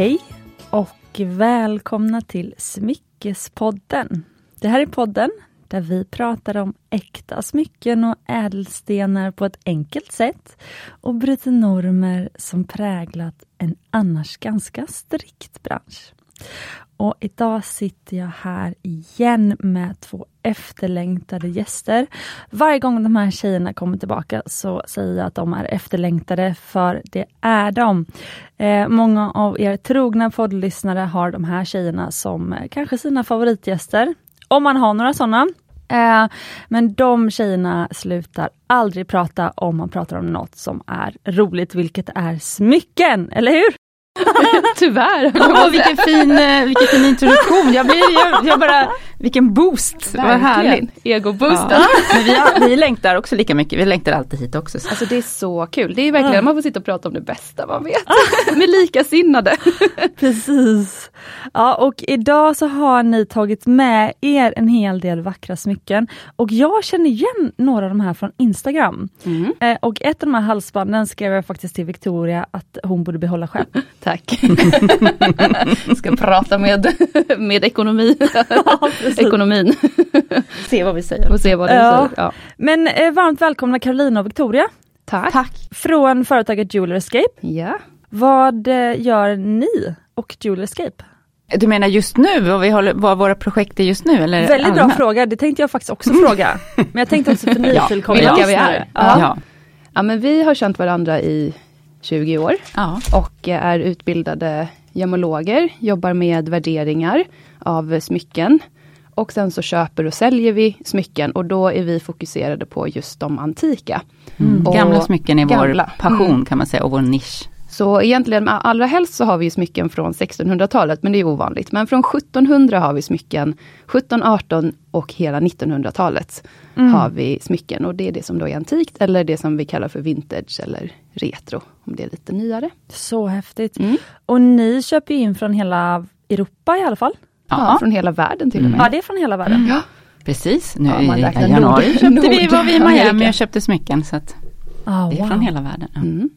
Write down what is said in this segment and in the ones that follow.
Hej och välkomna till Smyckespodden. Det här är podden där vi pratar om äkta smycken och ädelstenar på ett enkelt sätt och bryter normer som präglat en annars ganska strikt bransch. Och idag sitter jag här igen med två efterlängtade gäster. Varje gång de här tjejerna kommer tillbaka så säger jag att de är efterlängtade, för det är de. Eh, många av er trogna poddlyssnare har de här tjejerna som eh, kanske sina favoritgäster, om man har några sådana. Eh, men de tjejerna slutar aldrig prata om man pratar om något som är roligt, vilket är smycken, eller hur? Tyvärr. Oh, vilken, fin, eh, vilken fin introduktion. Jag, blir, jag, jag bara, vilken boost. Vad härligt. Egoboosten. Ja. Men vi, vi längtar också lika mycket. Vi längtar alltid hit också. Alltså det är så kul. Det är verkligen, man får sitta och prata om det bästa man vet. Med likasinnade. Precis. Ja och idag så har ni tagit med er en hel del vackra smycken. Och jag känner igen några av de här från Instagram. Mm. Eh, och ett av de här halsbanden skrev jag faktiskt till Victoria att hon borde behålla själv. Tack. Ska prata med, med ekonomi. Ekonomin. se vad vi säger. Och se vad ja. säger. Ja. Men eh, varmt välkomna Carolina och Victoria. Tack. Tack. Från företaget Jeweler Escape. Ja. Vad eh, gör ni och Jeweler Escape? Du menar just nu, vad, vi håller, vad våra projekt är just nu? Eller Väldigt allmänt? bra fråga, det tänkte jag faktiskt också fråga. Men jag tänkte också för nytillkomna ja, vi är. Ja. Ja. ja men vi har känt varandra i 20 år ja. och är utbildade gemologer, jobbar med värderingar av smycken. Och sen så köper och säljer vi smycken och då är vi fokuserade på just de antika. Mm. gamla smycken är gamla. vår passion mm. kan man säga och vår nisch. Så egentligen allra helst så har vi smycken från 1600-talet, men det är ovanligt. Men från 1700 har vi smycken, 1718 och hela 1900-talet mm. har vi smycken. Och det är det som då är antikt eller det som vi kallar för vintage eller retro, om det är lite nyare. Så häftigt. Mm. Och ni köper in från hela Europa i alla fall? Ja, ja från hela världen till och med. Mm. Ja, det är från hela världen. Ja. Precis, nu ja, i januari köpte vi, var vi i Miami och köpte smycken. Så att oh, det är wow. från hela världen. Mm.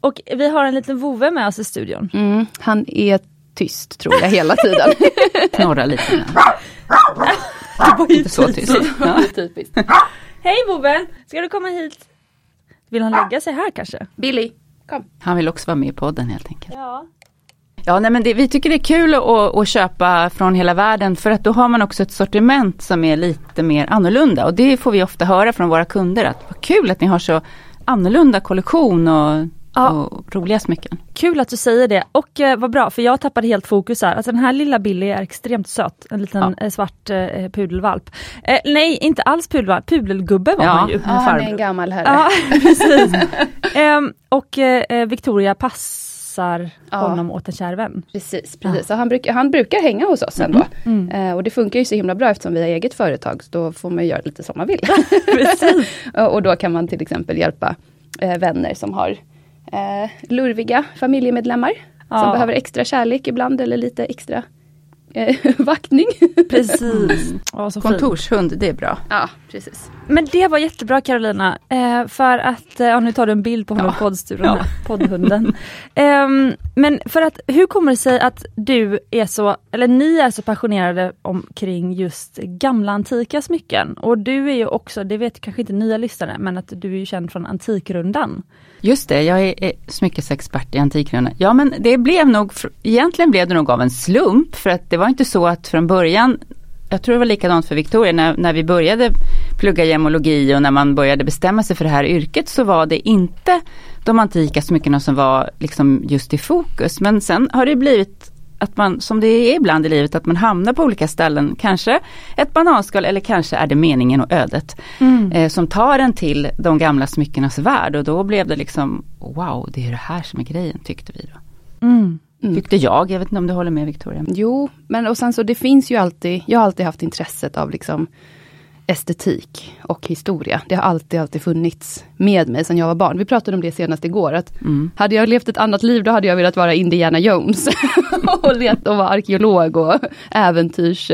Och vi har en liten vove med oss i studion. Mm, han är tyst tror jag hela tiden. Knorrar lite. det var inte så tyst. Ja. Hej Vove! Ska du komma hit? Vill han lägga sig här kanske? Billy, kom. Han vill också vara med i podden helt enkelt. Ja. Ja, nej, men det, vi tycker det är kul att, att, köpa från hela världen för att då har man också ett sortiment som är lite mer annorlunda och det får vi ofta höra från våra kunder att vad kul att ni har så annorlunda kollektion och ja. och roliga smycken. Kul att du säger det och eh, vad bra för jag tappade helt fokus här. Alltså den här lilla Billy är extremt söt, en liten ja. eh, svart eh, pudelvalp. Eh, nej inte alls pudelvalp, pudelgubbe var ja. man ju. Ja, han är en gammal herre. Ja, precis. Ehm, och eh, Victoria passar ja. honom åt en kär vän. Precis, precis. Ja. han, bruk, han brukar hänga hos oss ändå. Mm. Mm. Eh, och det funkar ju så himla bra eftersom vi har eget företag, så då får man göra lite som man vill. och då kan man till exempel hjälpa eh, vänner som har eh, lurviga familjemedlemmar. Ja. Som behöver extra kärlek ibland eller lite extra eh, vaktning. Precis. Ja, Kontorshund, det är bra. Ja, precis. Men det var jättebra Carolina. Eh, för att, eh, ja nu tar du en bild på honom ja. poddstudion, ja. poddhunden. eh, men för att, hur kommer det sig att du är så, eller ni är så passionerade omkring just gamla antika smycken? Och du är ju också, det vet kanske inte nya lyssnare, men att du är ju känd från Antikrundan. Just det, jag är, är smyckesexpert i Antikrundan. Ja men det blev nog, egentligen blev det nog av en slump för att det var inte så att från början jag tror det var likadant för Victoria, när, när vi började plugga gemologi och när man började bestämma sig för det här yrket så var det inte de antika smyckena som var liksom just i fokus. Men sen har det blivit att man, som det är ibland i livet, att man hamnar på olika ställen. Kanske ett bananskal eller kanske är det meningen och ödet. Mm. Eh, som tar en till de gamla smyckenas värld och då blev det liksom wow, det är det här som är grejen tyckte vi då. Mm. Mm. Tyckte jag, jag vet inte om du håller med Victoria? Jo, men och sen så det finns ju alltid, jag har alltid haft intresset av liksom estetik och historia. Det har alltid, alltid funnits med mig sedan jag var barn. Vi pratade om det senast igår. Att mm. Hade jag levt ett annat liv, då hade jag velat vara Indiana Jones. och leta och vara arkeolog och äventyrs...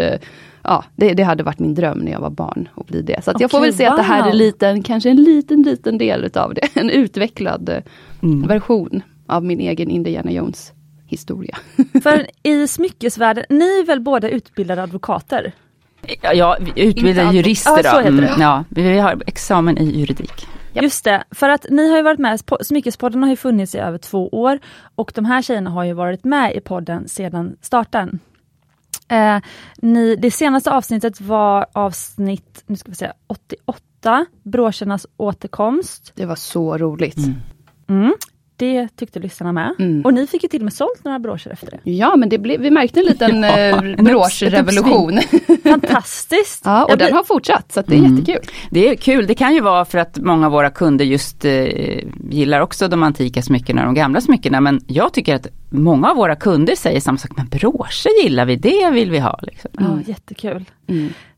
Ja, det, det, hade varit min dröm när jag var barn att bli det. Så okay, jag får väl se wow. att det här är liten, kanske en liten, liten del utav det. En utvecklad mm. version av min egen Indiana Jones historia. För i smyckesvärlden, ni är väl båda utbildade advokater? Ja, Inte jurister så då. Mm, ja, vi har examen i juridik. Just det, för att ni har ju varit med, på- Smyckespodden har ju funnits i över två år och de här tjejerna har ju varit med i podden sedan starten. Eh, ni, det senaste avsnittet var avsnitt nu ska vi se, 88, Broschernas återkomst. Det var så roligt. Mm, det tyckte lyssnarna med. Mm. Och ni fick ju till och med sålt några broscher efter det. Ja, men det blev, vi märkte en liten Ja, en broschrevolution. Fantastiskt! ja, och Jag den blir- har fortsatt, så att det är Mm. jättekul. Det är kul, det kan ju vara för att många av våra kunder just eh, gillar också de antika smyckena och de gamla smyckena. Men jag tycker att många av våra kunder säger samma sak, men broscher gillar vi, det vill vi ha. Liksom. Ja, jättekul.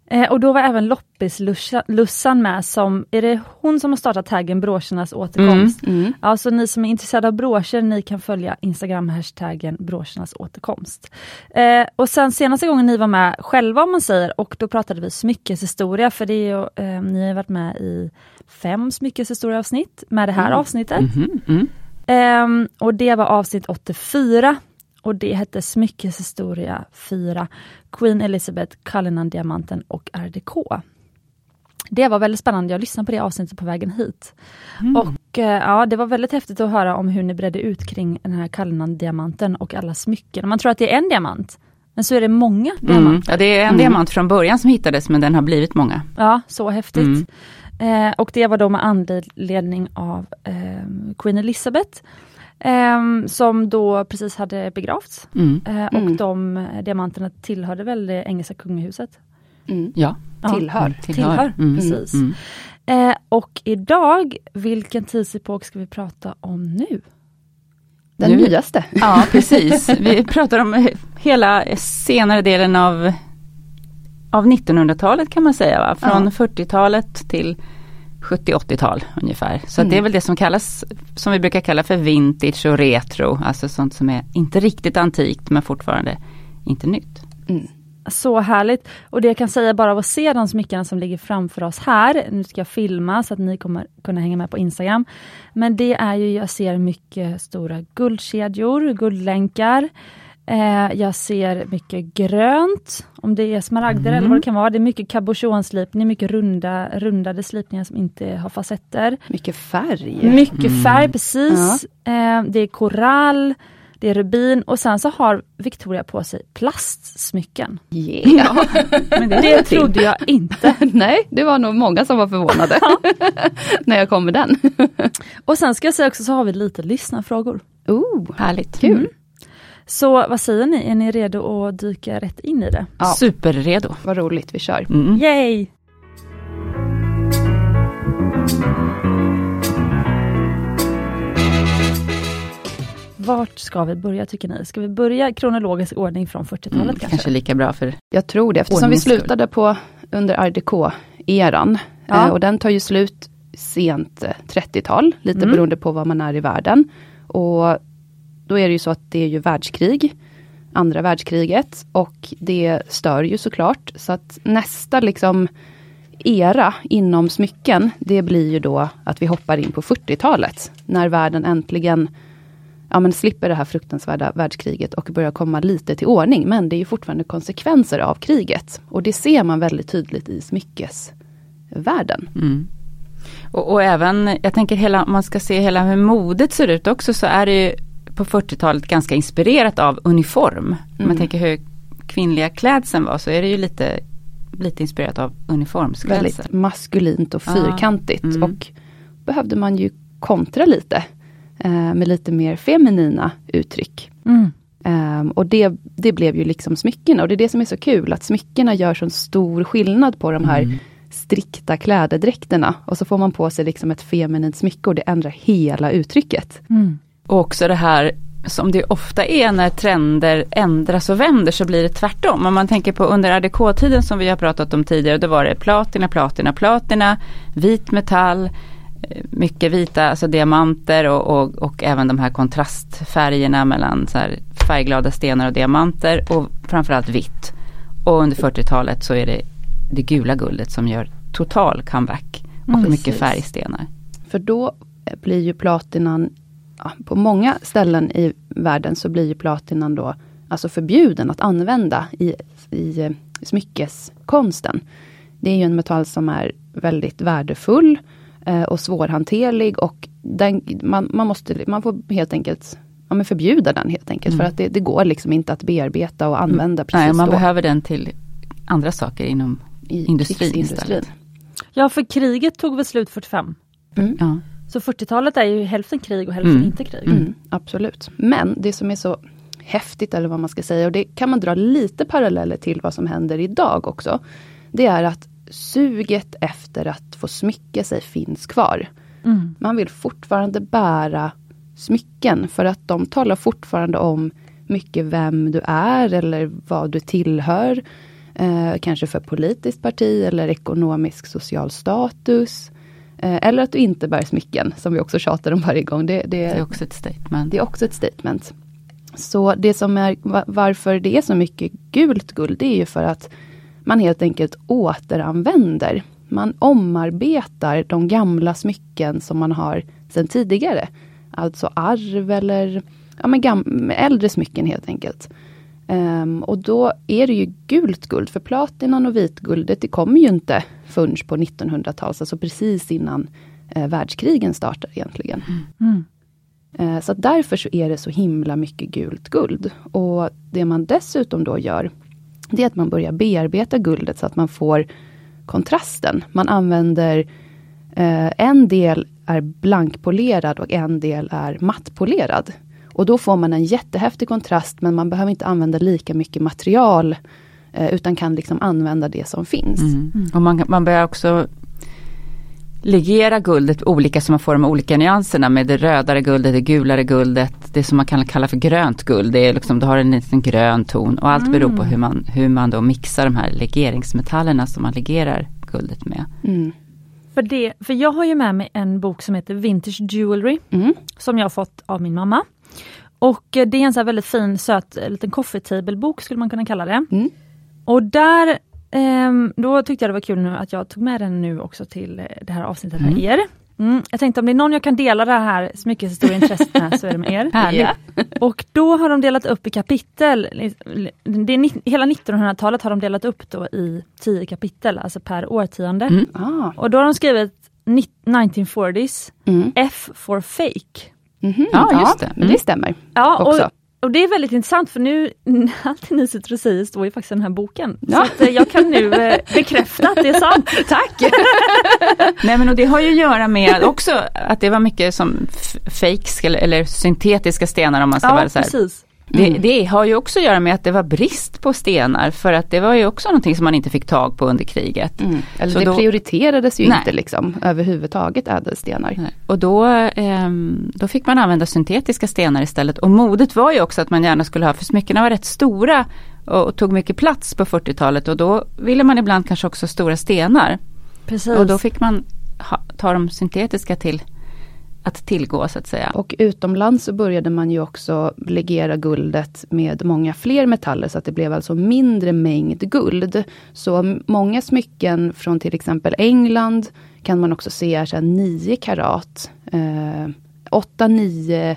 Mm. Eh, och då var även Loppis-Lussan med som, är det hon som har startat taggen broschernas återkomst? Mm. Ja, så ni som är intresserade av broscher, ni kan följa Instagram-hashtaggen broschernas återkomst. Eh, och sen senaste gången ni var med själva om man säger, och då pratade vi smyckeshistoria, för det är ju, eh, ni har varit med i fem smyckeshistorieavsnitt med det här avsnittet. Mhm, mm. Ehm, och det var avsnitt 84 och det hette Smyckeshistoria 4, Queen Elizabeth, Cullinan-diamanten och RDK. Det var väldigt spännande, jag lyssnade på det avsnittet på vägen hit. Och eh, ja, det var väldigt häftigt att höra om hur ni bredde ut kring den här Cullinan-diamanten och alla smycken. Man tror att det är en diamant, men så är det många Mm. diamanter. Ja, det är en diamant från början som hittades men den har blivit många. Ja, så häftigt. Mm. Eh, och det var då med anledning av eh, Queen Elizabeth, eh, som då precis hade begravts. Mm. Eh, och Mm. de eh, diamanterna tillhörde väl det engelska kungahuset? Mm. Ja, Ja. Tillhör. Tillhör, Mm. precis. Mm. Eh, och idag, vilken tidsepok ska vi prata om nu? Den Nu- nyaste. Ja, precis. Vi pratar om hela senare delen av, av 1900-talet kan man säga. Va? Från Ja. 40-talet till 70-80-tal ungefär. Så Mm. det är väl det som kallas, som vi brukar kalla för vintage och retro. Alltså sånt som är inte riktigt antikt men fortfarande inte nytt. Mm. Så härligt! Och det jag kan säga bara av att se de smyckena som ligger framför oss här, nu ska jag filma så att ni kommer kunna hänga med på Instagram. Men det är ju, jag ser mycket stora guldkedjor, guldlänkar. Eh, jag ser mycket grönt, om det är smaragder eller vad det kan vara. Det är mycket cabochonslipning, mycket runda, rundade slipningar som inte har facetter. Mycket färg. Mycket färg, precis. Eh, det är korall, det är rubin och sen så har Victoria på sig plastsmycken. Yeah. Men det, Det trodde jag inte. Nej, det var nog många som var förvånade när jag kom med den. Och sen ska jag säga också så har vi lite lyssnarfrågor. Oh, Härligt. kul. Så vad säger ni, är ni redo att dyka rätt in i det? Ja. Superredo. Vad roligt, vi kör. Mm. Yay! Vart ska vi börja tycker ni? Ska vi börja kronologisk ordning från 40-talet Mm, kanske? kanske lika bra för Jag tror det, eftersom vi slutade på under RDK-eran. Ja. Eh, och den tar ju slut sent eh, 30-tal, lite Mm. beroende på var man är i världen. Och då är det ju så att det är ju världskrig, andra världskriget, och det stör ju såklart. Så att nästa liksom era inom smycken, det blir ju då att vi hoppar in på 40-talet, när världen äntligen ja, men slipper det här fruktansvärda världskriget och börjar komma lite till ordning. Men det är ju fortfarande konsekvenser av kriget. Och det ser man väldigt tydligt i smyckesvärlden. Mm. Och, och även, jag tänker hela, om man ska se hela hur modet ser ut också så är det ju på 40-talet ganska inspirerat av uniform. Om man Mm. tänker hur kvinnliga klädseln var så är det ju lite, lite inspirerat av uniformsklädsel. Väldigt maskulint och fyrkantigt. Mm. Och behövde man ju kontra lite. Eh, med lite mer feminina uttryck. Mm. Ehm, och det, det blev ju liksom smyckena. Och det är det som är så kul, att smyckena gör så stor skillnad på de här Mm. strikta klädedräkterna. Och så får man på sig liksom ett feminint smycke och det ändrar hela uttrycket. Mm. Och också det här som det ofta är när trender ändras och vänder så blir det tvärtom. Om man tänker på under RDK-tiden som vi har pratat om tidigare, då var det platina, platina, platina, vit metall, eh, mycket vita, alltså diamanter och, och, och även de här kontrastfärgerna mellan så färgglada stenar och diamanter och framförallt vitt. Och under 40-talet så är det det gula guldet som gör total comeback och Mm, mycket precis. färgstenar. För då blir ju platinan ja, på många ställen i världen så blir ju platinan då alltså förbjuden att använda i, i eh, smyckeskonsten. Det är ju en metall som är väldigt värdefull eh, och svårhanterlig och den, man, man, måste, man får helt enkelt ja, förbjuda den helt enkelt. Mm. För att det, det, går liksom inte att bearbeta och använda mm. precis Nej, man då. behöver den till andra saker inom I industrin istället. Ja, för kriget tog väl slut 45? Mm. Ja. Så 40-talet är ju hälften krig och hälften mm. inte krig. Mm, absolut. Men det som är så häftigt, eller vad man ska säga, och det kan man dra lite paralleller till vad som händer idag också. Det är att suget efter att få smycka sig finns kvar. Mm. Man vill fortfarande bära smycken för att de talar fortfarande om mycket vem du är eller vad du tillhör. Eh, kanske för politiskt parti eller ekonomisk social status. Eh, eller att du inte bär smycken, som vi också tjatar om varje gång. Det, det, det, är också ett statement. Det är också ett statement. Så det som är varför det är så mycket gult guld, det är ju för att man helt enkelt återanvänder. Man omarbetar de gamla smycken som man har sedan tidigare. Alltså arv eller ja, men äldre smycken helt enkelt. Um, och då är det ju gult guld, för platinan och vitguldet det kommer ju inte förrän på 1900-talet, alltså precis innan uh, världskrigen startar egentligen. Mm. Uh, så därför så är det så himla mycket gult guld. Och det man dessutom då gör, det är att man börjar bearbeta guldet så att man får kontrasten. Man använder uh, en del är blankpolerad och en del är mattpolerad. Och då får man en jättehäftig kontrast men man behöver inte använda lika mycket material eh, utan kan liksom använda det som finns. Mm. Mm. Och man, man börjar också legera guldet olika så man får de olika nyanserna med det rödare guldet, det gulare guldet, det som man kan kalla för grönt guld. Det är liksom, du har en liten grön ton och allt beror på mm. hur man, hur man då mixar de här legeringsmetallerna som man legerar guldet med. Mm. För, det, för jag har ju med mig en bok som heter Vintage Jewelry mm. som jag fått av min mamma. Och eh, det är en så väldigt fin söt eh, liten coffee table bok skulle man kunna kalla det. Mm. Och där, eh, då tyckte jag det var kul nu att jag tog med den nu också till eh, det här avsnittet med mm. er. Mm. Jag tänkte om det är någon jag kan dela det här smyckeshistorieintresset med så är det med er. Och då har de delat upp i kapitel. Det är, hela 1900-talet har de delat upp då i tio kapitel, alltså per årtionde. Mm. Ah. Och då har de skrivit 1940s, mm. F for fake. Mm -hmm. Ja, just det. Men det stämmer ja, också. Och, och det är väldigt intressant för nu, allt ni sitter och säger står ju faktiskt i den här boken. Ja. Så att, eh, jag kan nu eh, bekräfta att det är sant. Tack! Nej men och det har ju att göra med också att det var mycket som fakes eller, eller syntetiska stenar om man ska ja, vara så här. Precis. Det, mm. det, har ju också att göra med att det var brist på stenar för att det var ju också någonting som man inte fick tag på under kriget. Mm. Eller Så det då, prioriterades ju nej. inte liksom överhuvudtaget ädelstenar. Nej. Och då, eh, då fick man använda syntetiska stenar istället. Och modet var ju också att man gärna skulle ha, för smyckena var rätt stora och, och tog mycket plats på 40-talet och då ville man ibland kanske också stora stenar. Precis. Och då fick man ha, ta de syntetiska till att tillgå så att säga. Och utomlands så började man ju också legera guldet med många fler metaller så att det blev alltså mindre mängd guld. Så många smycken från till exempel England kan man också se är 9 karat. Eh, 8, 9,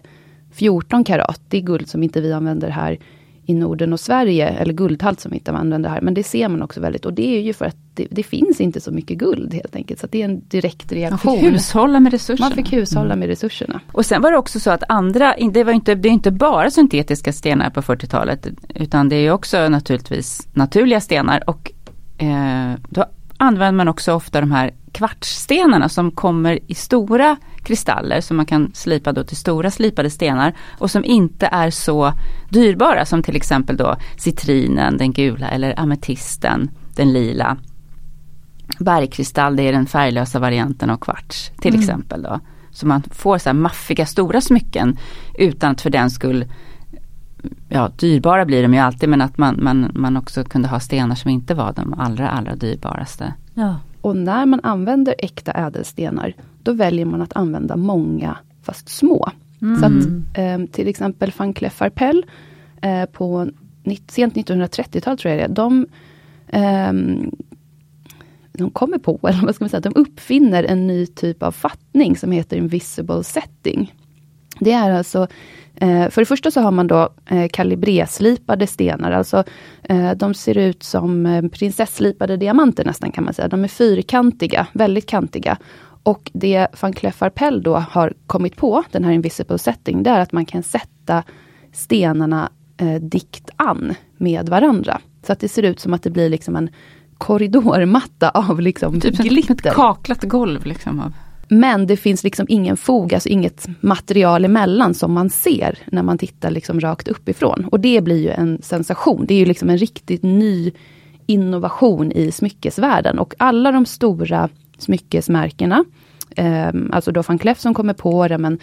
14 karat. Det är guld som inte vi använder här i Norden och Sverige, eller guldhalt som inte använder här. Men det ser man också väldigt och det är ju för att det, det, finns inte så mycket guld helt enkelt. Så det är en direkt reaktion. Man fick hushålla med resurserna. Man fick hushålla med resurserna. Och sen var det också så att andra, det var inte, det är inte bara syntetiska stenar på 40-talet. Utan det är också naturligtvis naturliga stenar och eh, då använder man också ofta de här kvartsstenarna som kommer i stora kristaller som man kan slipa då till stora slipade stenar och som inte är så dyrbara som till exempel då citrinen, den gula eller ametisten, den lila. Bergkristall, det är den färglösa varianten av kvarts till mm. exempel då. Så man får så här maffiga stora smycken utan att för den skull ja, dyrbara blir de ju alltid men att man, man, man också kunde ha stenar som inte var de allra allra dyrbaraste. Ja. Och när man använder äkta ädelstenar, då väljer man att använda många fast små. Mm. Så att eh, till exempel van Cleef Arpels eh, på sent 1930-tal tror jag det de, eh, de kommer på, eller vad ska man säga, de uppfinner en ny typ av fattning som heter invisible setting. Det är alltså för det första så har man då eh, kalibré-slipade stenar, alltså eh, de ser ut som eh, prinsesslipade diamanter nästan kan man säga. De är fyrkantiga, väldigt kantiga. Och det van Cleef Arpels då har kommit på, den här invisible setting, det är att man kan sätta stenarna eh, dikt an med varandra. Så att det ser ut som att det blir liksom en korridormatta av liksom typ glitter. Ett kaklat golv liksom. Av. Men det finns liksom ingen fog, alltså inget material emellan som man ser när man tittar liksom rakt uppifrån. Och det blir ju en sensation. Det är ju liksom en riktigt ny innovation i smyckesvärlden. Och alla de stora smyckesmärkena, eh, alltså då van Cleef som kommer på det, men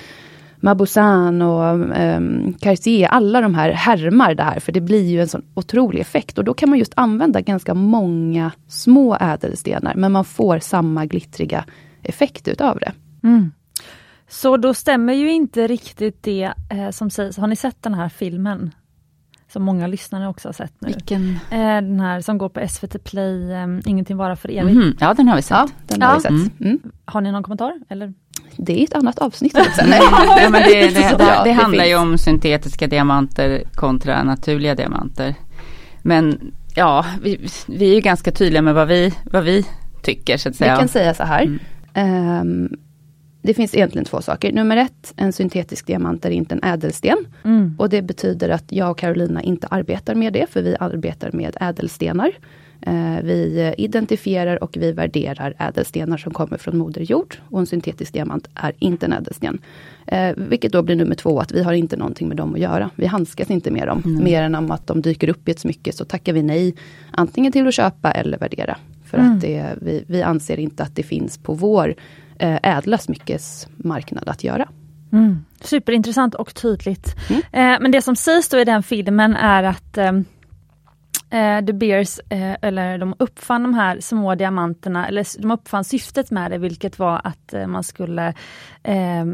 Mabousan och eh, Cartier, alla de här härmar det här, för det blir ju en sån otrolig effekt. Och då kan man just använda ganska många små ädelstenar, men man får samma glittriga effekt utav det. Mm. Så då stämmer ju inte riktigt det eh, som sägs. Har ni sett den här filmen? Som många lyssnare också har sett nu. Vilken? Eh, den här som går på SVT Play, eh, Ingenting vara för evigt. Mm, ja, den har vi sett. Ja, den har Ja. vi sett. Mm. Mm. Har ni någon kommentar? Eller? Det är ett annat avsnitt. Nej, ja, men det, det, det, det handlar ju om syntetiska diamanter kontra naturliga diamanter. Men ja, vi, vi är ju ganska tydliga med vad vi, vad vi tycker så att Vi säga. kan säga så här. Ehm, det finns egentligen två saker. Nummer ett, en syntetisk diamant är inte en ädelsten. Mm. Och det betyder att jag och Carolina inte arbetar med det, för vi arbetar med ädelstenar. Eh, vi identifierar och vi värderar ädelstenar som kommer från Moder Jord. Och en syntetisk diamant är inte en ädelsten. Eh, vilket då blir nummer två, att vi har inte någonting med dem att göra. Vi handskas inte med dem, Mm. mer än om att de dyker upp i ett smycke, så tackar vi nej. Antingen till att köpa eller värdera. För Mm. att det, vi, vi anser inte att det finns på vår eh, ädla smyckesmarknad att göra. Mm. Superintressant och tydligt. Mm. Eh, men det som sägs då i den filmen är att eh, eh, De Beers, eh, eller de uppfann de här små diamanterna, eller de uppfann syftet med det, vilket var att eh, man skulle eh,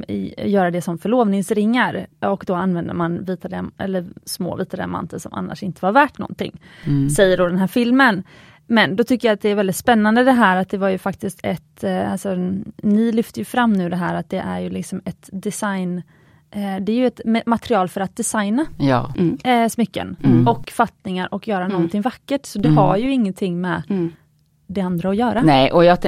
göra det som förlovningsringar. Och då använder man vita eller små vita diamanter som annars inte var värt någonting. Mm. Säger då den här filmen. Men då tycker jag att det är väldigt spännande det här att det var ju faktiskt ett, eh, alltså, ni lyfter ju fram nu det här att det är ju liksom ett design, eh, det är ju ett ma- material för att designa Ja, Mm. eh, smycken Mm. och fattningar och göra Mm. någonting vackert. Så det Mm. har ju ingenting med Mm. det andra att göra. nej och jag,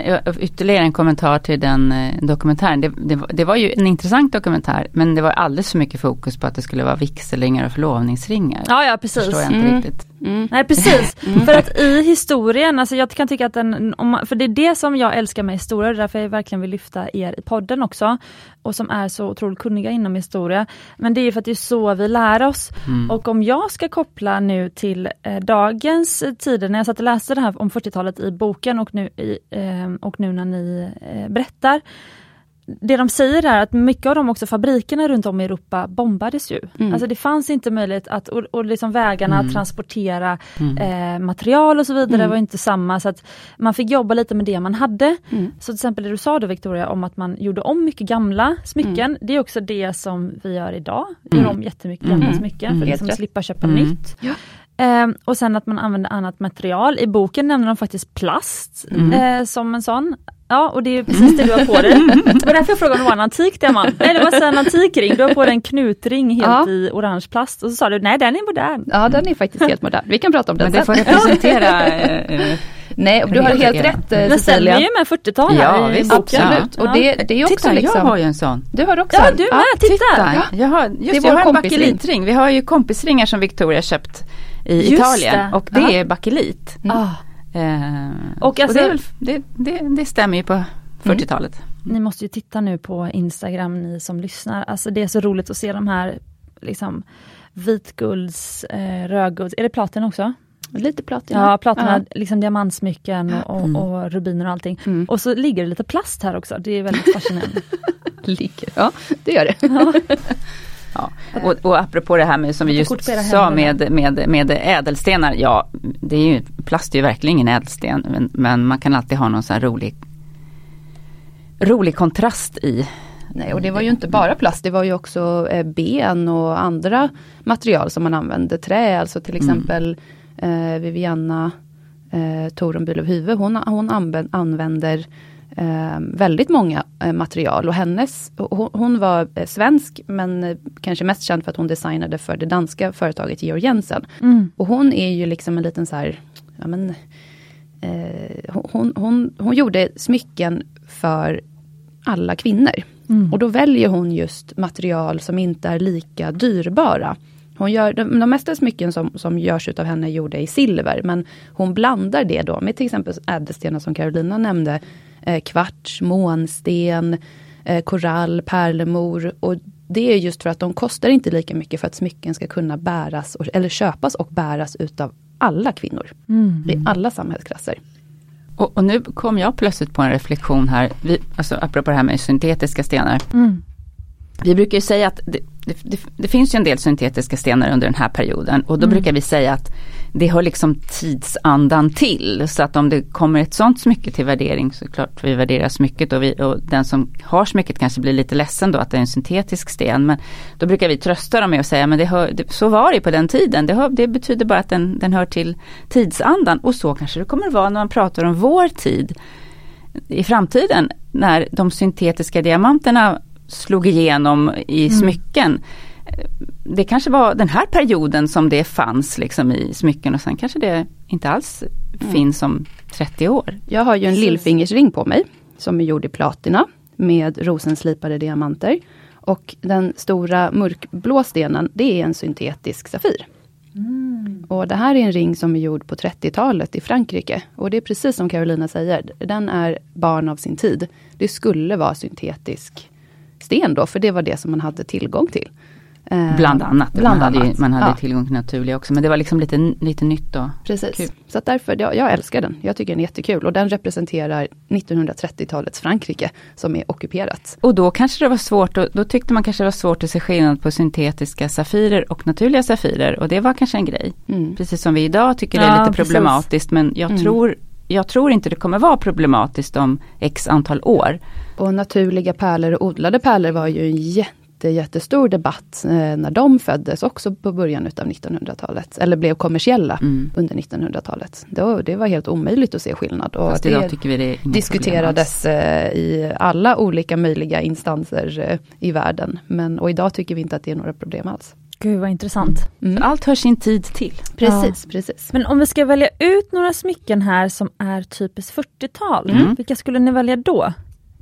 ytterligare en kommentar till den eh, dokumentären. Det, det, var- det var ju en intressant dokumentär men det var alldeles för mycket fokus på att det skulle vara vigselringar och förlovningsringar. Ja, ja precis. Förstår jag inte Mm. riktigt. Mm. Nej precis, för att i historien, alltså jag kan tycka att den, om man, för det är det som jag älskar med historia, det är därför jag verkligen vill lyfta er i podden också, och som är så otroligt kunniga inom historia. Men det är ju för att det är så vi lär oss. Mm. Och om jag ska koppla nu till eh, dagens tider, när jag satt och läste det här om 40-talet i boken och nu, i, eh, och nu när ni eh, berättar, det de säger är att mycket av de också fabrikerna runt om i Europa bombades ju. Mm. Alltså det fanns inte möjlighet att, och, och liksom vägarna Mm. att transportera Mm. eh, material och så vidare Mm. var inte samma. Så att man fick jobba lite med det man hade. Mm. Så till exempel det du sa då Victoria om att man gjorde om mycket gamla smycken. Det är också det som vi gör idag. Vi gör Mm. om jättemycket gamla Mm. smycken Mm. för att liksom slippa köpa Mm. nytt. Ja. Eh, och sen att man använder annat material. I boken nämner de faktiskt plast Mm. eh, som en sån. Ja och det är precis det du har på dig. Det var därför jag frågade om det var en antik diamant. Nej det var så en antik ring, du har på dig en knutring helt Ja. i orange plast. Och så sa du, nej den är modern. Ja, den är faktiskt helt modern. Vi kan prata om den Men det får sen. representera eh, eh, Nej, du har Helt helt rätt. eh, Men sen Cecilia. är ju med 40-tal här Ja, i boken. Absolut. Och det, det är också Titta, liksom... jag har ju en sån. Du har också Ja du med, titta! Titta, jag har, Det är just, vår jag har en bakelitring. Vi har ju kompisringar som Victoria köpt i Just Italien det. och det Ja. är bakelit. Mm. Ah, Eh, Och alltså- det, är väl, det, det, det stämmer ju på 40-talet. ni måste ju titta nu på Instagram ni som lyssnar. Alltså det är så roligt att se de här liksom vitgulds, eh, rödgulds, är det platin också? Lite platina. Ja, platina, liksom diamantsmycken och, Mm. och, och rubiner och allting. Mm. Och så ligger det lite plast här också, det är väldigt fascinerande. Ligger. Ja, det gör det. Ja. Och, och apropå det här med som vi just sa med, med, med ädelstenar. Ja, det är ju, plast är ju verkligen ingen ädelsten. Men, men man kan alltid ha någon sån rolig, rolig kontrast i. Nej, och det var ju inte bara plast, det var ju också eh, ben och andra material som man använde. Trä, alltså till Mm. exempel eh, Viviana eh, Torun Bülow hon, hon använder eh, väldigt många eh, material och hennes, hon, hon var eh, svensk men eh, kanske mest känd för att hon designade för det danska företaget Georg Jensen. Mm. Och hon är ju liksom en liten så här, ja men eh, hon, hon, hon gjorde smycken för alla kvinnor. Mm. Och då väljer hon just material som inte är lika dyrbara. Hon gör, de, de mesta smycken som, som görs utav henne är gjorda i silver, men hon blandar det då med till exempel ädelstenar som Carolina nämnde, kvarts, månsten, eh, korall, pärlemor. Och det är just för att de kostar inte lika mycket för att smycken ska kunna bäras, och, eller köpas och bäras utav alla kvinnor. Mm. I alla samhällsklasser. Och, och, nu kom jag plötsligt på en reflektion här, vi, alltså apropå det här med syntetiska stenar. Mm. Vi brukar ju säga att det, det, det, det, finns ju en del syntetiska stenar under den här perioden och då Mm. brukar vi säga att det hör liksom tidsandan till. Så att om det kommer ett sånt smycke till värdering så är det klart vi värderar smycket och, vi, och den som har smycket kanske blir lite ledsen då att det är en syntetisk sten. Men då brukar vi trösta dem med att säga men det hör, det, så var det på den tiden. Det, hör, det betyder bara att den, den hör till tidsandan och så kanske det kommer vara när man pratar om vår tid i framtiden när de syntetiska diamanterna slog igenom i Mm. smycken. Det kanske var den här perioden som det fanns liksom i smycken och sen kanske det inte alls Mm. finns om 30 år. Jag har ju en lillfingersring på mig som är gjord i platina med rosenslipade diamanter. Och den stora mörkblå stenen, det är en syntetisk safir. Mm. Och det här är en ring som är gjord på 30-talet i Frankrike. Och det är precis som Carolina säger, den är barn av sin tid. Det skulle vara syntetisk sten då, för det var det som man hade tillgång till. Eh, Bland annat. Bland man hade, annat. man hade Ja. tillgång till naturliga också men det var liksom lite, lite nytt då. Precis. Kul. Så därför, jag, jag älskar den. Jag tycker den är jättekul. Och den representerar 1930-talets Frankrike som är ockuperat. Och då kanske det var svårt, och, då tyckte man kanske det var svårt att se skillnad på syntetiska safirer och naturliga safirer och det var kanske en grej. Mm. Precis som vi idag tycker det är Ja, lite precis. problematiskt men jag, Mm. tror, jag tror inte det kommer vara problematiskt om x antal år. Och naturliga pärlor och odlade pärlor var ju en jätte, jättestor debatt eh, när de föddes också på början utav 1900-talet. Eller blev kommersiella Mm. under 1900-talet. Då, det var helt omöjligt att se skillnad. Och Fast det idag tycker vi det diskuterades eh, i alla olika möjliga instanser eh, i världen. Men, och idag tycker vi inte att det är några problem alls. Gud vad intressant. Mm. Allt hör sin tid till. Precis, precis. Men om vi ska välja ut några smycken här som är typiskt 40-tal, Mm. vilka skulle ni välja då?